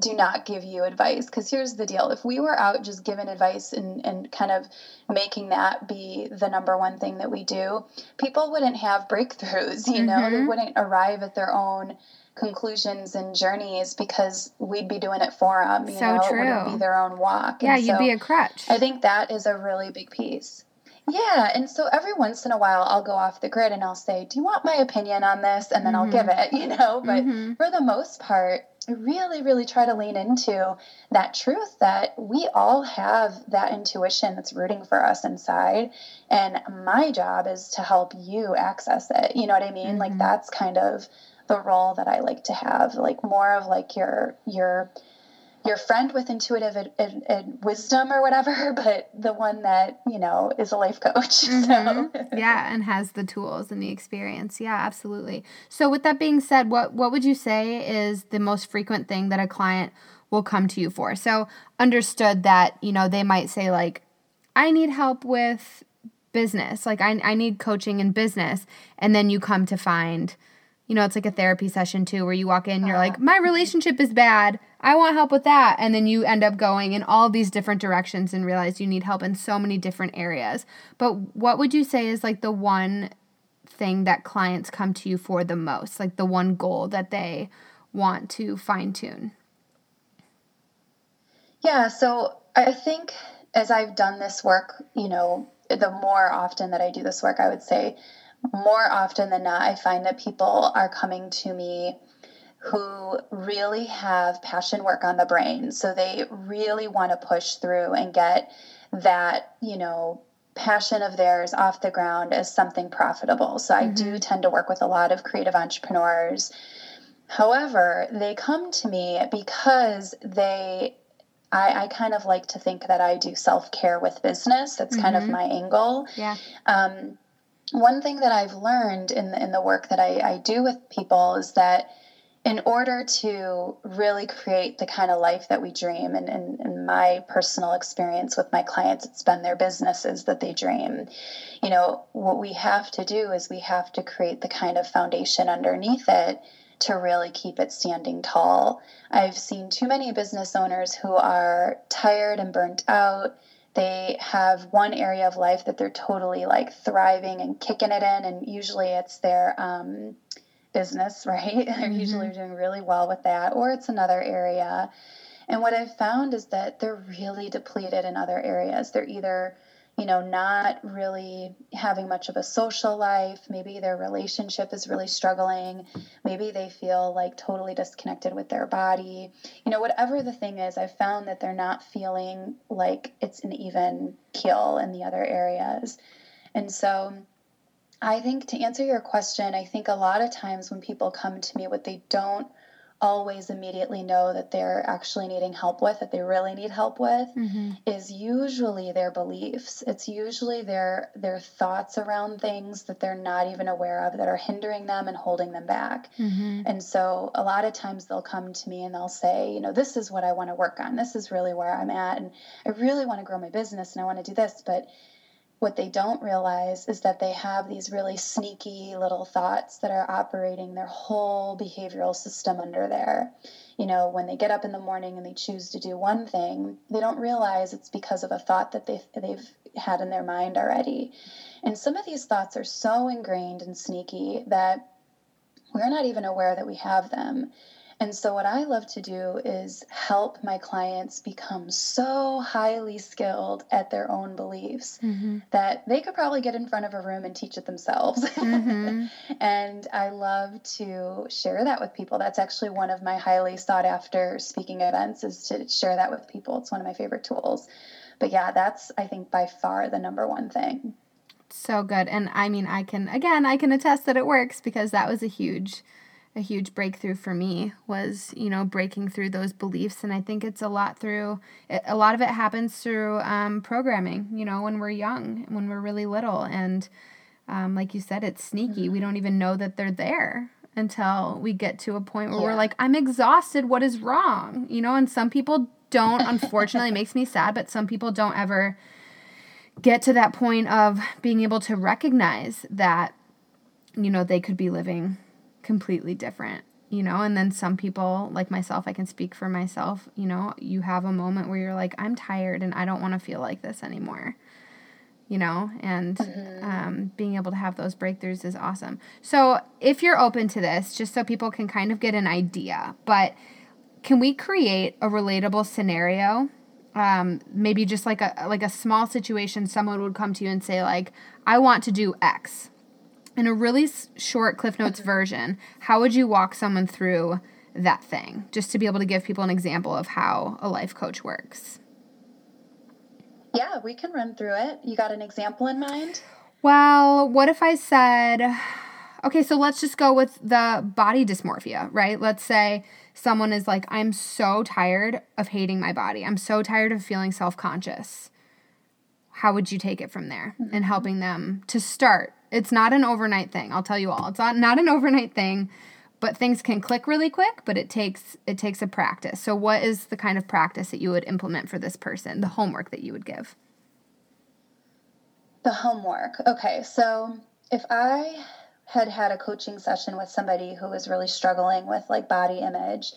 do not give you advice because here's the deal if we were out just giving advice and, and kind of making that be the number one thing that we do people wouldn't have breakthroughs you mm-hmm. know they mm-hmm. wouldn't arrive at their own conclusions and journeys because we'd be doing it for them you so know true. it wouldn't be their own walk yeah and you'd so be a crutch i think that is a really big piece yeah, and so every once in a while I'll go off the grid and I'll say, "Do you want my opinion on this?" and then mm-hmm. I'll give mm-hmm. it, <laughs> you know, but mm-hmm. for the most part, really, really try to lean into that truth that we all have that intuition that's rooting for us inside. And my job is to help you access it. You know what I mean? Mm-hmm. Like that's kind of the role that I like to have, like more of like your your your friend with intuitive ad, ad, ad wisdom or whatever, <laughs> but the one that, you know, is a life coach. <laughs> Mm-hmm. So. yeah, and has the tools and the experience. Yeah, absolutely. So with that being said, what what would you say is the most frequent thing that a client will come to you for? So understood that, you know, they might say like I need help with business. Like I I need coaching in business and then you come to find you know, it's like a therapy session too, where you walk in, you're like, uh-huh. my relationship is bad. I want help with that. And then you end up going in all these different directions and realize you need help in so many different areas. But what would you say is like the one thing that clients come to you for the most, like the one goal that they want to fine tune? Yeah, so I think as I've done this work, you know, the more often that I do this work, I would say more often than not, I find that people are coming to me who really have passion work on the brain. So they really want to push through and get that, you know, passion of theirs off the ground as something profitable. So I mm-hmm. do tend to work with a lot of creative entrepreneurs. However, they come to me because they I, I, kind of like to think that I do self care with business. That's mm-hmm. kind of mm-hmm. my angle. Yeah. Um, one thing that I've learned in the, in the work that I, I do with people is that in order to really create the kind of life that we dream, and in my personal experience with my clients, it's been their businesses that they dream. You know, what we have to do is we have to create the kind of foundation underneath it to really keep it standing tall. I've seen too many business owners who are tired and burnt out they have one area of life that they're totally like thriving and kicking it in and usually it's their um, business <laughs> right? They're mm-hmm. usually doing really well with that or it's another area. And what i've found is that they're really depleted in other areas. They're either you know, not really having much of a social life. Maybe their relationship is really struggling. Maybe they feel like totally disconnected with their body. You know, whatever the thing is, I've found that they're not feeling like it's an even keel in the other areas. And so I think to answer your question, I think a lot of times when people come to me, what they don't always immediately know that they're actually needing help with, that they really need help with, mm-hmm. is usually their beliefs. It's usually their their thoughts around things that they're not even aware of that are hindering them and holding them back. Mm-hmm. And so a lot of times they'll come to me and they'll say, you know, this is what I want to work on. This is really where I'm at and I really want to grow my business and I want to do this, but what they don't realize is that they have these really sneaky little thoughts that are operating their whole behavioral system under there. You know, when they get up in the morning and they choose to do one thing, they don't realize it's because of a thought that they've, they've had in their mind already. And some of these thoughts are so ingrained and sneaky that we're not even aware that we have them. And so, what I love to do is help my clients become so highly skilled at their own beliefs mm-hmm. that they could probably get in front of a room and teach it themselves. Mm-hmm. <laughs> and I love to share that with people. That's actually one of my highly sought after speaking events is to share that with people. It's one of my favorite tools. But yeah, that's I think by far the number one thing. So good. And I mean, I can again, I can attest that it works because that was a huge a huge breakthrough for me was you know breaking through those beliefs. And i think it's a lot through a lot of it happens through um, programming you know when we're young when we're really little. And um, like you said it's sneaky. Mm-hmm. we don't even know that they're there until we get to a point where yeah. we're like i'm exhausted. What is wrong? You know and some people don't unfortunately makes me sad but some people don't ever get to that point of being able to recognize that you know they could be living completely different you know? And then some people like myself i can speak for myself you know? You have a moment where you're like i'm tired and i don't want to feel like this anymore you know? And mm-hmm. um, being able to have those breakthroughs is awesome. So if you're open to this just so people can kind of get an idea but can we create a relatable scenario? Um, maybe just like a like a small situation someone would come to you and say like i want to do x in a really short cliff notes version how would you walk someone through that thing? Just to be able to give people an example of how a life coach works. Yeah we can run through it. You got an example in mind? Well what if i said okay so let's just go with the body dysmorphia right? Let's say someone is like i'm so tired of hating my body. I'm so tired of feeling self-conscious. How would you take it from there mm-hmm. and helping them to start it's not an overnight thing. I'll tell you all. It's not, not an overnight thing, but things can click really quick, but it takes it takes a practice. So what is the kind of practice that you would implement for this person? The homework that you would give? The homework. Okay. So if I had had a coaching session with somebody who was really struggling with like body image,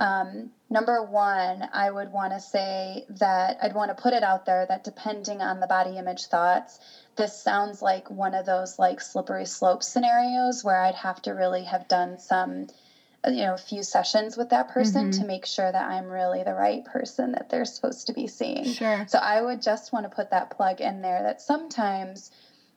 um, number one, I would want to say that I'd want to put it out there that depending on the body image thoughts, this sounds like one of those like slippery slope scenarios where I'd have to really have done some you know a few sessions with that person mm-hmm. to make sure that I'm really the right person that they're supposed to be seeing. Sure. So I would just want to put that plug in there that sometimes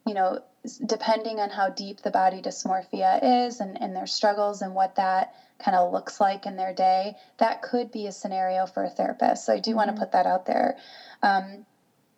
you know depending on how deep the body dysmorphia is and, and their struggles and what that kind of looks like in their day, that could be a scenario for a therapist. So I do mm-hmm. want to put that out there. Um,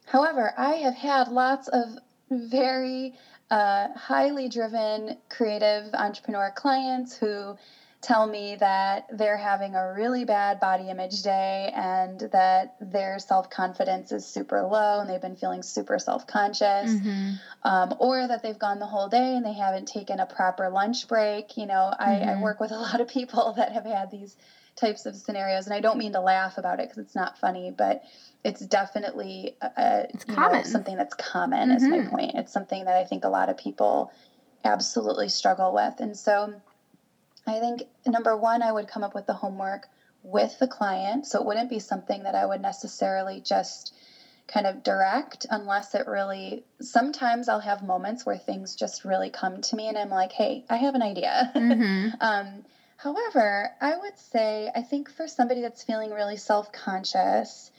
however, I have had lots of very uh, highly driven, creative entrepreneur clients who tell me that they're having a really bad body image day and that their self confidence is super low and they've been feeling super self conscious, mm-hmm. um, or that they've gone the whole day and they haven't taken a proper lunch break. You know, I, mm-hmm. I work with a lot of people <laughs> that have had these types of scenarios, and I don't mean to laugh about it because it's not funny, but it's definitely a, it's common. Know, something that's common. Mm-hmm. Is my mm-hmm. point. It's something that I think a lot of people absolutely struggle with, and so I think number one, I would come up with the homework with the client. So it wouldn't be something that I would necessarily just kind of direct unless it really sometimes I'll have moments where things just really come to me and I'm like, hey, I have an idea. Mm-hmm. <laughs> um, however, I would say I think for somebody that's feeling really self-conscious,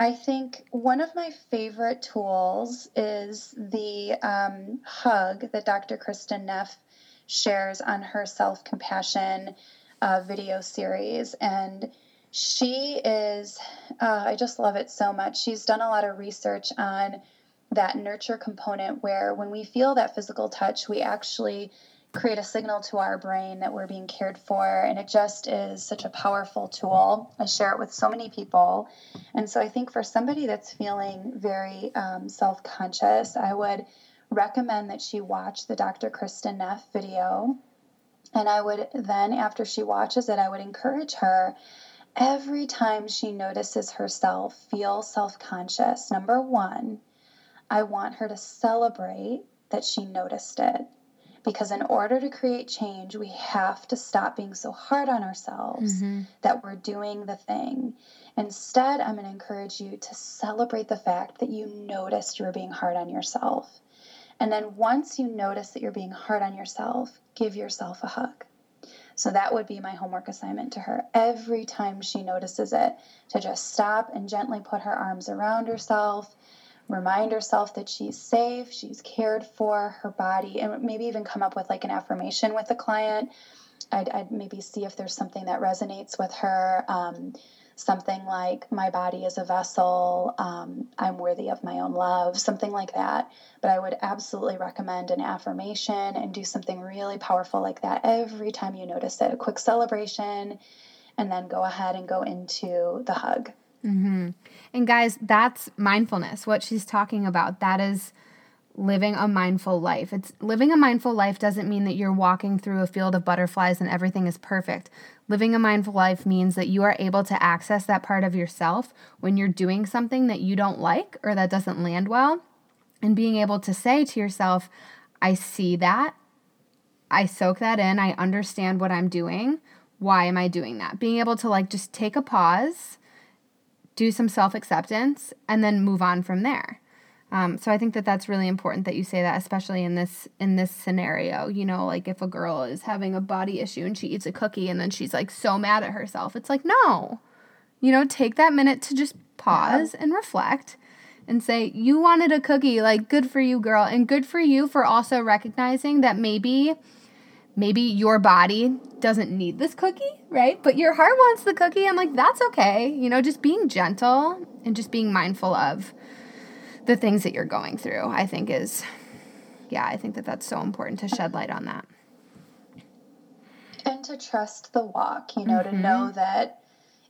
I think one of my favorite tools is the um, hug that Dr. Kristin Neff shares on her self compassion uh, video series. And she is, uh, I just love it so much. She's done a lot of research on that nurture component where when we feel that physical touch, we actually create a signal to our brain that we're being cared for. And it just is such a powerful tool. I share it with so many people. And so I think for somebody that's feeling very um, self conscious, I would recommend that she watch the Dr. Kristin Neff video. And I would then, after she watches it, I would encourage her every time she notices herself feel self conscious. Number one, I want her to celebrate that she noticed it. Because in order to create change, we have to stop being so hard on ourselves mm-hmm. that we're doing the thing. Instead, I'm going to encourage you to celebrate the fact that you noticed you were being hard on yourself. And then once you notice that you're being hard on yourself, give yourself a hug. So that would be my homework assignment to her every time she notices it to just stop and gently put her arms around herself, remind herself that she's safe, she's cared for, her body, and maybe even come up with like an affirmation with the client. I'd, I'd maybe see if there's something that resonates with her. Um, something like my body is a vessel, um, I'm worthy of my own love, something like that. But I would absolutely recommend an affirmation and do something really powerful like that every time you notice it. A quick celebration, and then go ahead and go into the hug. Mm-hmm. And guys, that's mindfulness. What she's talking about, that is living a mindful life. It's living a mindful life doesn't mean that you're walking through a field of butterflies and everything is perfect. Living a mindful life means that you are able to access that part of yourself when you're doing something that you don't like or that doesn't land well and being able to say to yourself, I see that. I soak that in. I understand what I'm doing. Why am I doing that? Being able to like just take a pause do some self acceptance, and then move on from there. Um, so I think that that's really important that you say that, especially in this in this scenario. You know, like if a girl is having a body issue and she eats a cookie and then she's like so mad at herself, it's like no, you know, take that minute to just pause and reflect and say you wanted a cookie, like good for you, girl, and good for you for also recognizing that maybe maybe your body doesn't need this cookie, right? But your heart wants the cookie. I'm like, that's okay. You know, just being gentle and just being mindful of the things that you're going through, I think is, yeah, I think that that's so important to shed light on that. And to trust the walk, you know, mm-hmm. to know that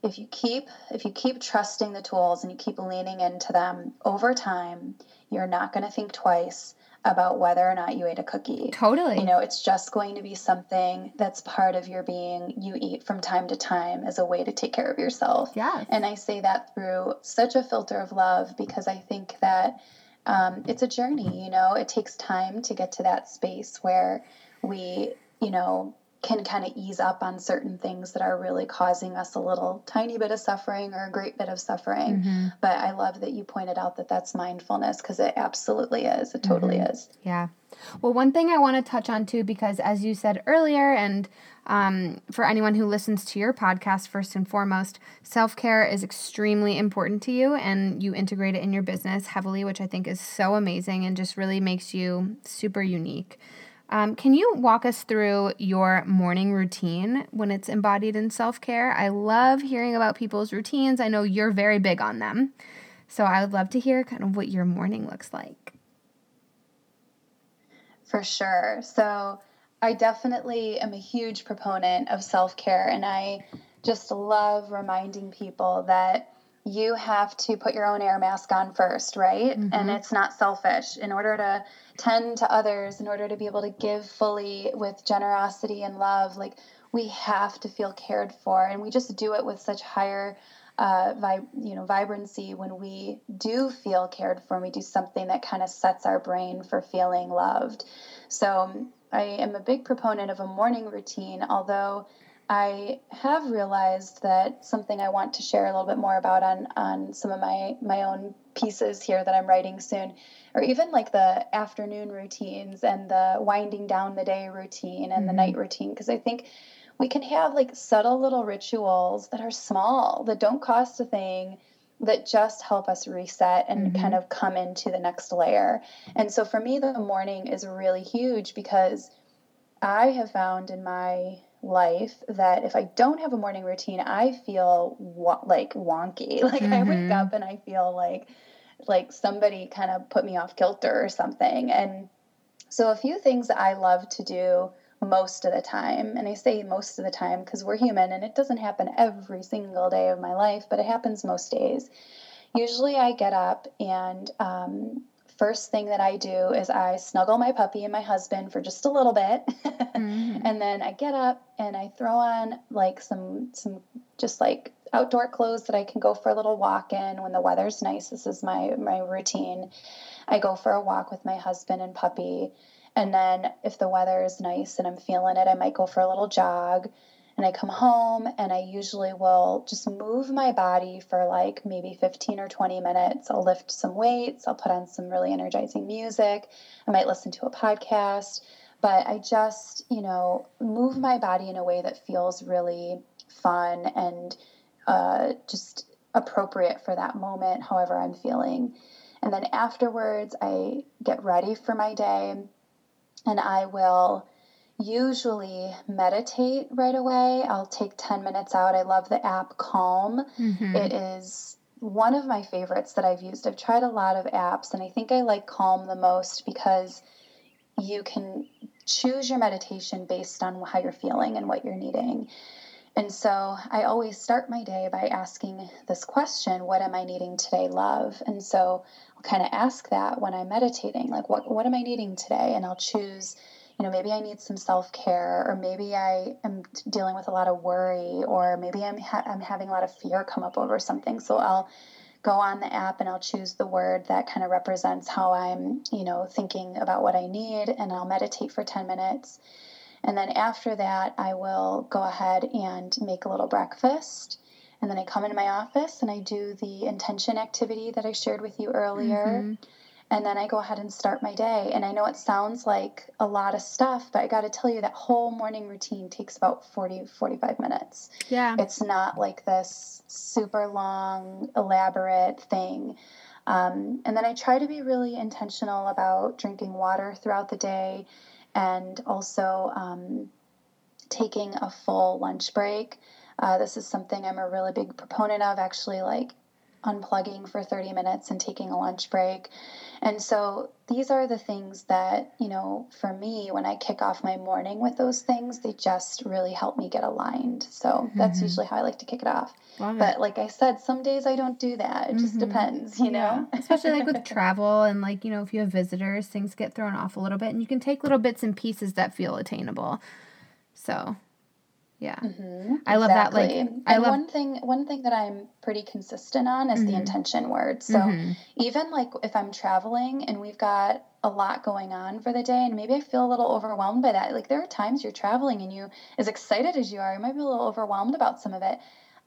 if you keep if you keep trusting the tools and you keep leaning into them over time, you're not going to think twice about whether or not you ate a cookie. Totally. You know, it's just going to be something that's part of your being. You eat from time to time as a way to take care of yourself. Yeah. And I say that through such a filter of love because I think that um, it's a journey, you know, it takes time to get to that space where we, you know, can kind of ease up on certain things that are really causing us a little tiny bit of suffering or a great bit of suffering. Mm-hmm. But I love that you pointed out that that's mindfulness because it absolutely is. It totally mm-hmm. is. Yeah. Well, one thing I want to touch on too, because as you said earlier, and um, for anyone who listens to your podcast, first and foremost, self care is extremely important to you and you integrate it in your business heavily, which I think is so amazing and just really makes you super unique. Um, can you walk us through your morning routine when it's embodied in self care? I love hearing about people's routines. I know you're very big on them. So I would love to hear kind of what your morning looks like. For sure. So I definitely am a huge proponent of self care, and I just love reminding people that you have to put your own air mask on first, right? Mm-hmm. And it's not selfish. In order to tend to others, in order to be able to give fully with generosity and love, like we have to feel cared for. And we just do it with such higher uh, vi- you know, vibrancy when we do feel cared for and we do something that kind of sets our brain for feeling loved. So I am a big proponent of a morning routine, although I have realized that something I want to share a little bit more about on on some of my my own pieces here that I'm writing soon, or even like the afternoon routines and the winding down the day routine and mm-hmm. the night routine, because I think we can have like subtle little rituals that are small that don't cost a thing that just help us reset and mm-hmm. kind of come into the next layer. And so for me, the morning is really huge because I have found in my life that if I don't have a morning routine, I feel wa- like wonky. <laughs> Like mm-hmm. I wake mm-hmm. up and I feel like like somebody kind of put me off kilter or something. And so a few things that I love to do most of the time, and I say most of the time because we're human and it doesn't happen every single day of my life, but it happens most days. Usually I get up and um, first thing that I do is I snuggle my puppy and my husband for just a little bit. mm-hmm. <laughs> And then I get up and I throw on like some some just like outdoor clothes that I can go for a little walk in when the weather's nice. This is my my routine. I go for a walk with my husband and puppy. And then if the weather is nice and I'm feeling it, I might go for a little jog and I come home and I usually will just move my body for like maybe 15 or 20 minutes. I'll lift some weights, I'll put on some really energizing music, I might listen to a podcast, but I just, you know, move my body in a way that feels really fun and uh, just appropriate for that moment, however I'm feeling. And then afterwards, I get ready for my day and I will usually meditate right away. I'll take 10 minutes out. I love the app Calm. Mm-hmm. It is one of my favorites that I've used. I've tried a lot of apps, and I think I like Calm the most because you can choose your meditation based on how you're feeling and what you're needing. And so I always start my day by asking this question What am I needing today, love? And so I'll kind of ask that when I'm meditating like, what, what am I needing today? And I'll choose, you know, maybe I need some self care, or maybe I am dealing with a lot of worry, or maybe I'm, ha- I'm having a lot of fear come up over something. So I'll go on the app and I'll choose the word that kind of represents how I'm, you know, thinking about what I need, and I'll meditate for 10 minutes. And then after that, I will go ahead and make a little breakfast. And then I come into my office and I do the intention activity that I shared with you earlier. Mm-hmm. And then I go ahead and start my day. And I know it sounds like a lot of stuff, but I got to tell you that whole morning routine takes about 40, 45 minutes. Yeah. It's not like this super long, elaborate thing. Um, and then I try to be really intentional about drinking water throughout the day and also um, taking a full lunch break. Uh, this is something I'm a really big proponent of, actually, like unplugging for 30 minutes and taking a lunch break. And so these are the things that, you know, for me, when I kick off my morning with those things, they just really help me get aligned. So that's Mhm. usually how I like to kick it off. Love it. But like I said, some days I don't do that. It just Mhm. depends, you know? Yeah, especially like with <laughs> travel and like you know if you have visitors, things get thrown off a little bit, and you can take little bits and pieces that feel attainable. So, yeah, hmm I love that, like, I and love- one thing one thing that I'm pretty consistent on is the Mhm. intention word. So Mhm. even like if I'm traveling and we've got a lot going on for the day and maybe I feel a little overwhelmed by that. Like there are times you're traveling and you as excited as you are, you might be a little overwhelmed about some of it.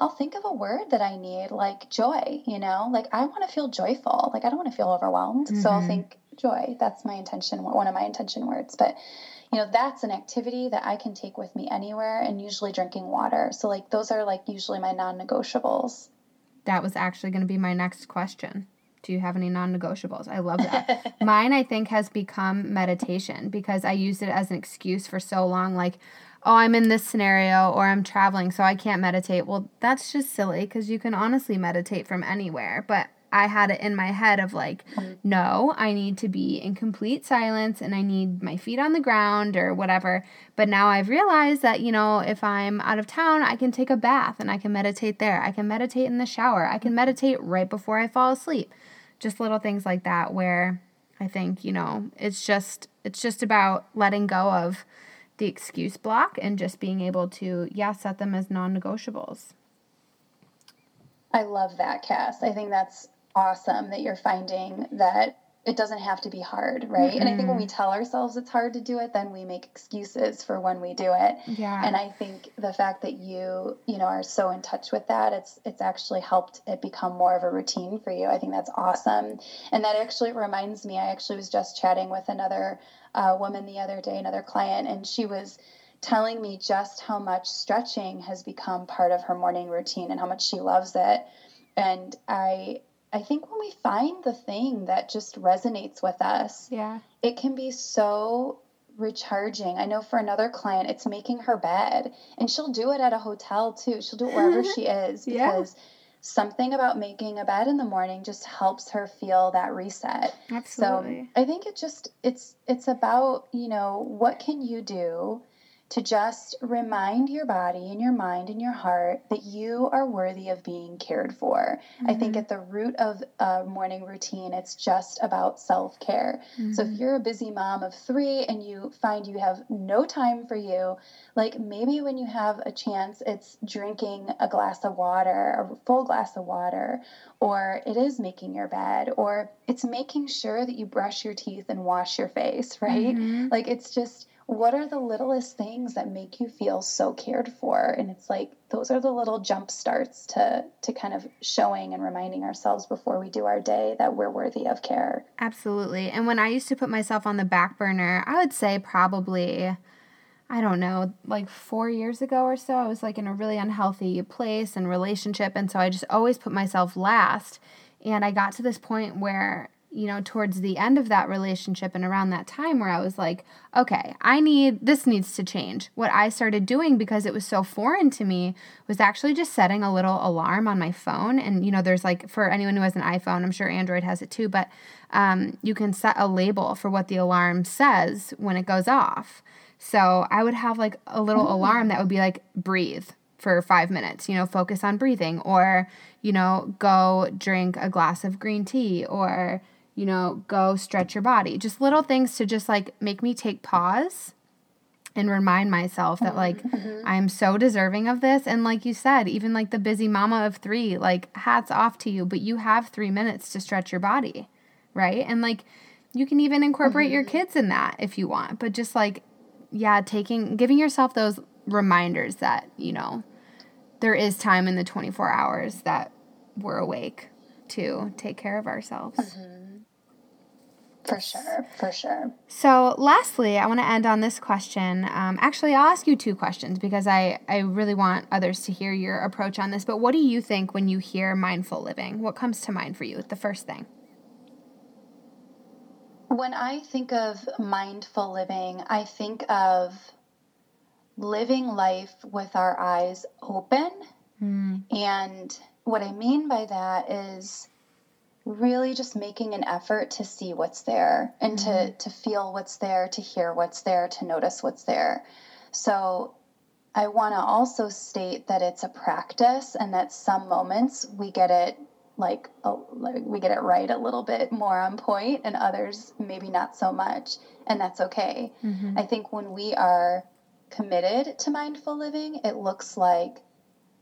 I'll think of a word that I need like joy, you know? Like I want to feel joyful. Like I don't want to feel overwhelmed. So I'll Mhm. think joy. That's my intention one of my intention words. But you know, that's an activity that I can take with me anywhere and usually drinking water. So like those are like usually my non-negotiables. that was actually going to be my next question. Do you have any non-negotiables? I love that. <laughs> Mine, I think, has become meditation because I used it as an excuse for so long. Like, oh, I'm in this scenario or I'm traveling, so I can't meditate. Well, that's just silly because you can honestly meditate from anywhere. But I had it in my head of like, mm. no, I need to be in complete silence and I need my feet on the ground or whatever. But now I've realized that, you know, if I'm out of town, I can take a bath and I can meditate there. I can meditate in the shower. I can meditate right before I fall asleep. Just little things like that where I think, you know, it's just it's just about letting go of the excuse block and just being able to, yeah, set them as non-negotiables. I love that, Cass. I think that's awesome that you're finding that it doesn't have to be hard, right? And I think when we tell ourselves it's hard to do it, then we make excuses for when we do it. Yeah. And I think the fact that you, you know, are so in touch with that, it's it's actually helped it become more of a routine for you. I think that's awesome. And that actually reminds me, I actually was just chatting with another uh, woman the other day, another client, and she was telling me just how much stretching has become part of her morning routine and how much she loves it. And I I think when we find the thing that just resonates with us, yeah. it can be so recharging. I know for another client, it's making her bed, and she'll do it at a hotel too. She'll do it wherever <laughs> she is Yeah. because something about making a bed in the morning just helps her feel that reset. Absolutely. So I think it just it's it's about, you know, what can you do to just remind your body and your mind and your heart that you are worthy of being cared for. I think Mhm. at the root of a morning routine, it's just about self care. So if Mhm. you're a busy mom of three and you find you have no time for you, like maybe when you have a chance, it's drinking a glass of water, a full glass of water, or it is making your bed, or it's making sure that you brush your teeth and wash your face, <laughs> right? Mhm. Like it's just what are the littlest things that make you feel so cared for? And it's like those are the little jump starts to to kind of showing and reminding ourselves before we do our day that we're worthy of care. Absolutely. And when I used to put myself on the back burner, I would say probably, I don't know, like four years ago or so, I was like in a really unhealthy place and relationship. And so I just always put myself last. And I got to this point where you know, towards the end of that relationship and around that time where I was like, okay, I need, this needs to change. What I started doing because it was so foreign to me was actually just setting a little alarm on my phone. And, you know, there's like, for anyone who has an iPhone, I'm sure Android has it too, but um, you can set a label for what the alarm says when it goes off. So I would have like a little mm. alarm that would be like, breathe for five minutes, you know, focus on breathing, or, you know, go drink a glass of green tea, or, you know, go stretch your body. Just little things to just like make me take pause and remind myself that like mm-hmm. I'm so deserving of this. And like you said, even like the busy mama of three, like hats off to you, but you have three minutes to stretch your body, right? And like you can even incorporate mm-hmm. your kids in that if you want, but just like, yeah, taking, giving yourself those reminders that, you know, there is time in the 24 hours that we're awake to take care of ourselves. Mm-hmm. For sure, for sure. So, lastly, I want to end on this question. Um, actually, I'll ask you two questions because I, I really want others to hear your approach on this. But what do you think when you hear mindful living? What comes to mind for you? The first thing. When I think of mindful living, I think of living life with our eyes open. Mm. And what I mean by that is really just making an effort to see what's there and mm-hmm. to to feel what's there to hear what's there to notice what's there so i want to also state that it's a practice and that some moments we get it like, a, like we get it right a little bit more on point and others maybe not so much and that's okay mm-hmm. i think when we are committed to mindful living it looks like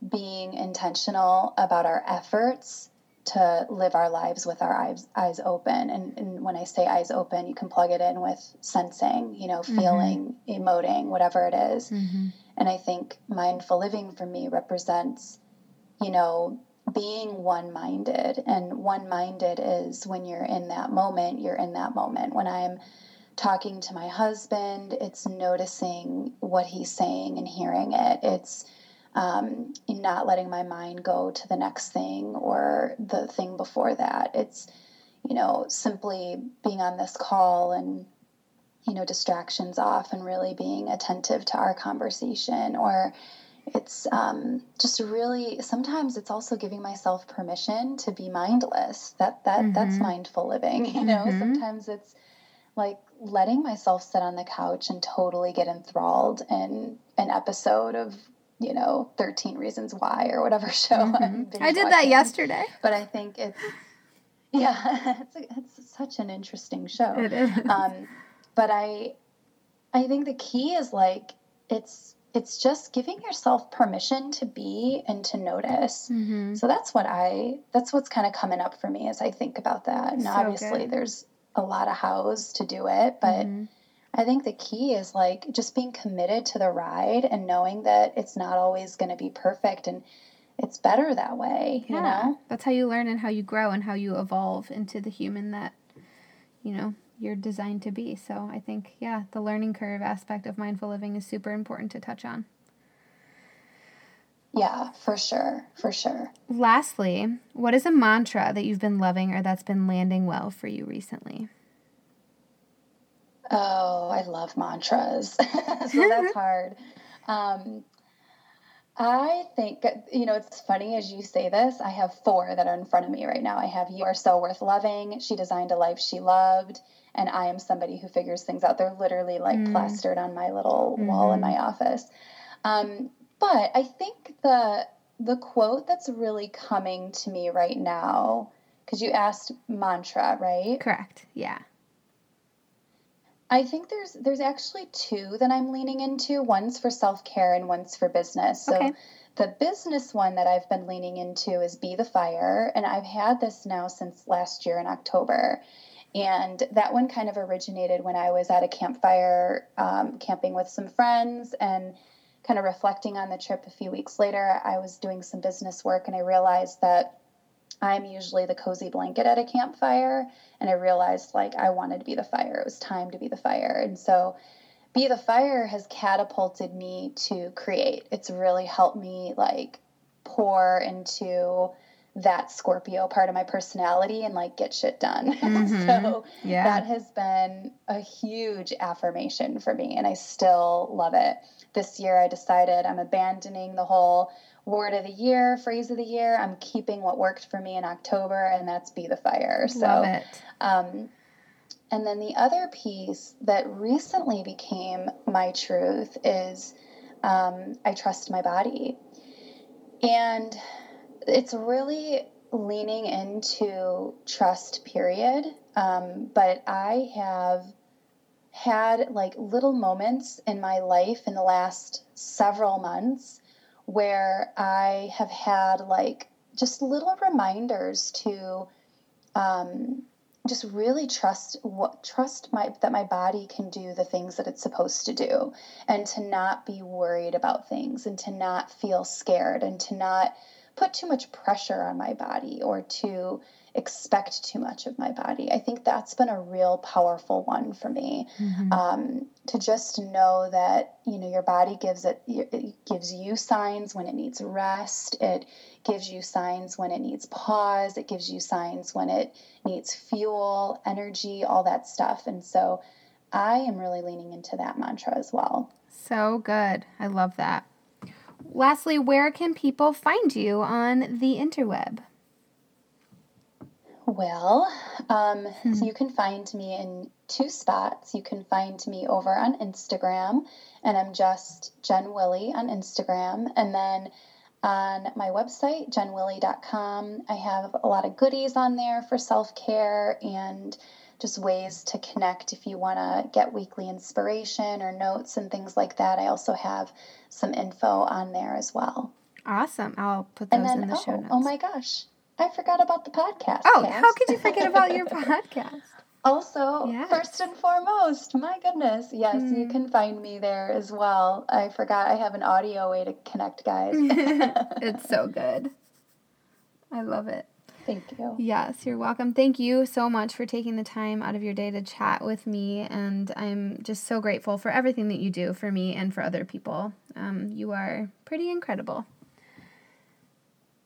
being intentional about our efforts to live our lives with our eyes eyes open and, and when i say eyes open you can plug it in with sensing you know mm-hmm. feeling mm-hmm. emoting whatever it is. Mm-hmm. and i think mindful living for me represents you know being one minded and one minded is when you're in that moment you're in that moment when i'm talking to my husband it's noticing what he's saying and hearing it it's um, not letting my mind go to the next thing or the thing before that. It's, you know, simply being on this call and, you know, distractions off and really being attentive to our conversation or it's um, just really sometimes it's also giving myself permission to be mindless that that mm-hmm. that's mindful living you know mm-hmm. sometimes it's like letting myself sit on the couch and totally get enthralled in an episode of you know, 13 Reasons Why or whatever <laughs> show. Mm-hmm. I did that yesterday. But I think it's, <laughs> yeah, <laughs> it's, a, it's such an interesting show. It is. Um, but I, I think the key is like, it's, it's just giving yourself permission to be and to notice. Mm-hmm. So that's what I, that's what's kind of coming up for me as I think about that. And so obviously good. there's a lot of hows to do it, but mm-hmm I think the key is like just being committed to the ride and knowing that it's not always going to be perfect and it's better that way, yeah. you know? That's how you learn and how you grow and how you evolve into the human that, you know, you're designed to be. So I think, yeah, the learning curve aspect of mindful living is super important to touch on. Yeah, for sure. For sure. Lastly, what is a mantra that you've been loving or that's been landing well for you recently? Oh, I love mantras. <laughs> so that's <laughs> hard. Um, I think, you know, it's funny as you say this. I have four that are in front of me right now. I have You Are So Worth Loving. She designed a life she loved. And I am somebody who figures things out. They're literally like mm. plastered on my little mm-hmm. wall in my mm-hmm. office. Um, but I think the the quote that's really coming to me right now, because you asked mantra, right? Correct. Yeah. I think there's there's actually two that I'm leaning into. One's for self care and one's for business. So okay. the business one that I've been leaning into is Be the Fire, and I've had this now since last year in October. And that one kind of originated when I was at a campfire um, camping with some friends and kind of reflecting on the trip a few weeks later. I was doing some business work and I realized that I'm usually the cozy blanket at a campfire. And I realized like I wanted to be the fire. It was time to be the fire. And so Be the Fire has catapulted me to create. It's really helped me like pour into that Scorpio part of my personality and like get shit done. <laughs> Mhm. so Yeah. that has been a huge affirmation for me and I still love it. This year I decided I'm abandoning the whole word of the year, phrase of the year. I'm keeping what worked for me in October and that's be the fire. So Love it. um, and then the other piece that recently became my truth is um, I trust my body. And it's really leaning into trust, period. Um, but I have had like little moments in my life in the last several months where I have had like just little reminders to um, just really trust what trust my that my body can do the things that it's supposed to do and to not be worried about things and to not feel scared and to not put too much pressure on my body or to expect too much of my body. I think that's been a real powerful one for me. Mhm. Um, to just know that you know your body gives it, it gives you signs when it needs rest. It gives you signs when it needs pause. It gives you signs when it needs fuel, energy, all that stuff. And so, I am really leaning into that mantra as well. So good. I love that. Lastly, where can people find you on the interweb? Well, um, Hmm. so you can find me in two spots. You can find me over on Instagram, and I'm just Jen Willie on Instagram. And then on my website, jenwillie.com, I have a lot of goodies on there for self care and just ways to connect if you want to get weekly inspiration or notes and things like that. I also have some info on there as well. Awesome. I'll put those then, in the oh, show notes. oh my gosh, I forgot about the podcast. Oh, Cass. how could you forget about your <laughs> podcast? Also, Yes. first and foremost, my goodness, yes, you Mm. can find me there as well. I forgot I have an audio way to connect, guys. <laughs> it's so <laughs> good. I love it. Thank you. Yes, you're welcome. Thank you so much for taking the time out of your day to chat with me. And I'm just so grateful for everything that you do for me and for other people. Um, you are pretty incredible.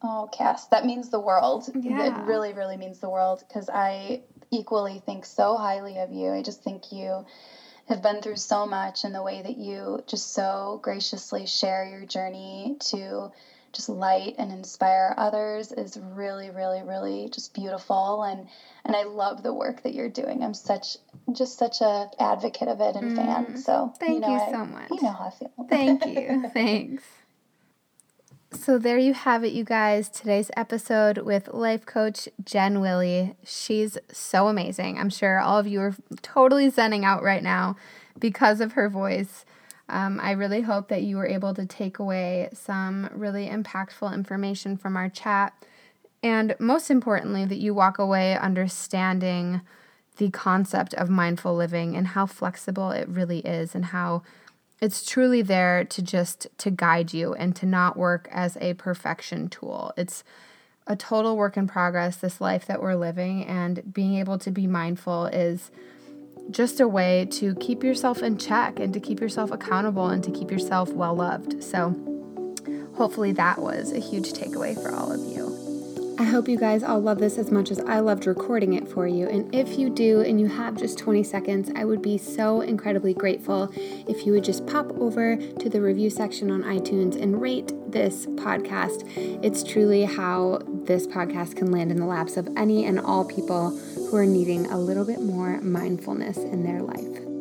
Oh, Cass, that means the world. Yeah. It really, really means the world because I equally think so highly of you. I just think you have been through so much and the way that you just so graciously share your journey to just light and inspire others is really really really just beautiful and and I love the work that you're doing. I'm such just such a advocate of it and fan. Mm, So thank know, you I- so much. You know how I feel. Thank <laughs> you. Thanks. So, there you have it, you guys. Today's episode with life coach Jen Willie. She's so amazing. I'm sure all of you are totally zenning out right now because of her voice. Um, I really hope that you were able to take away some really impactful information from our chat. And most importantly, that you walk away understanding the concept of mindful living and how flexible it really is and how it's truly there to just to guide you and to not work as a perfection tool. It's a total work in progress this life that we're living and being able to be mindful is just a way to keep yourself in check and to keep yourself accountable and to keep yourself well loved. So hopefully that was a huge takeaway for all of you. I hope you guys all love this as much as I loved recording it for you. And if you do and you have just 20 seconds, I would be so incredibly grateful if you would just pop over to the review section on iTunes and rate this podcast. It's truly how this podcast can land in the laps of any and all people who are needing a little bit more mindfulness in their life.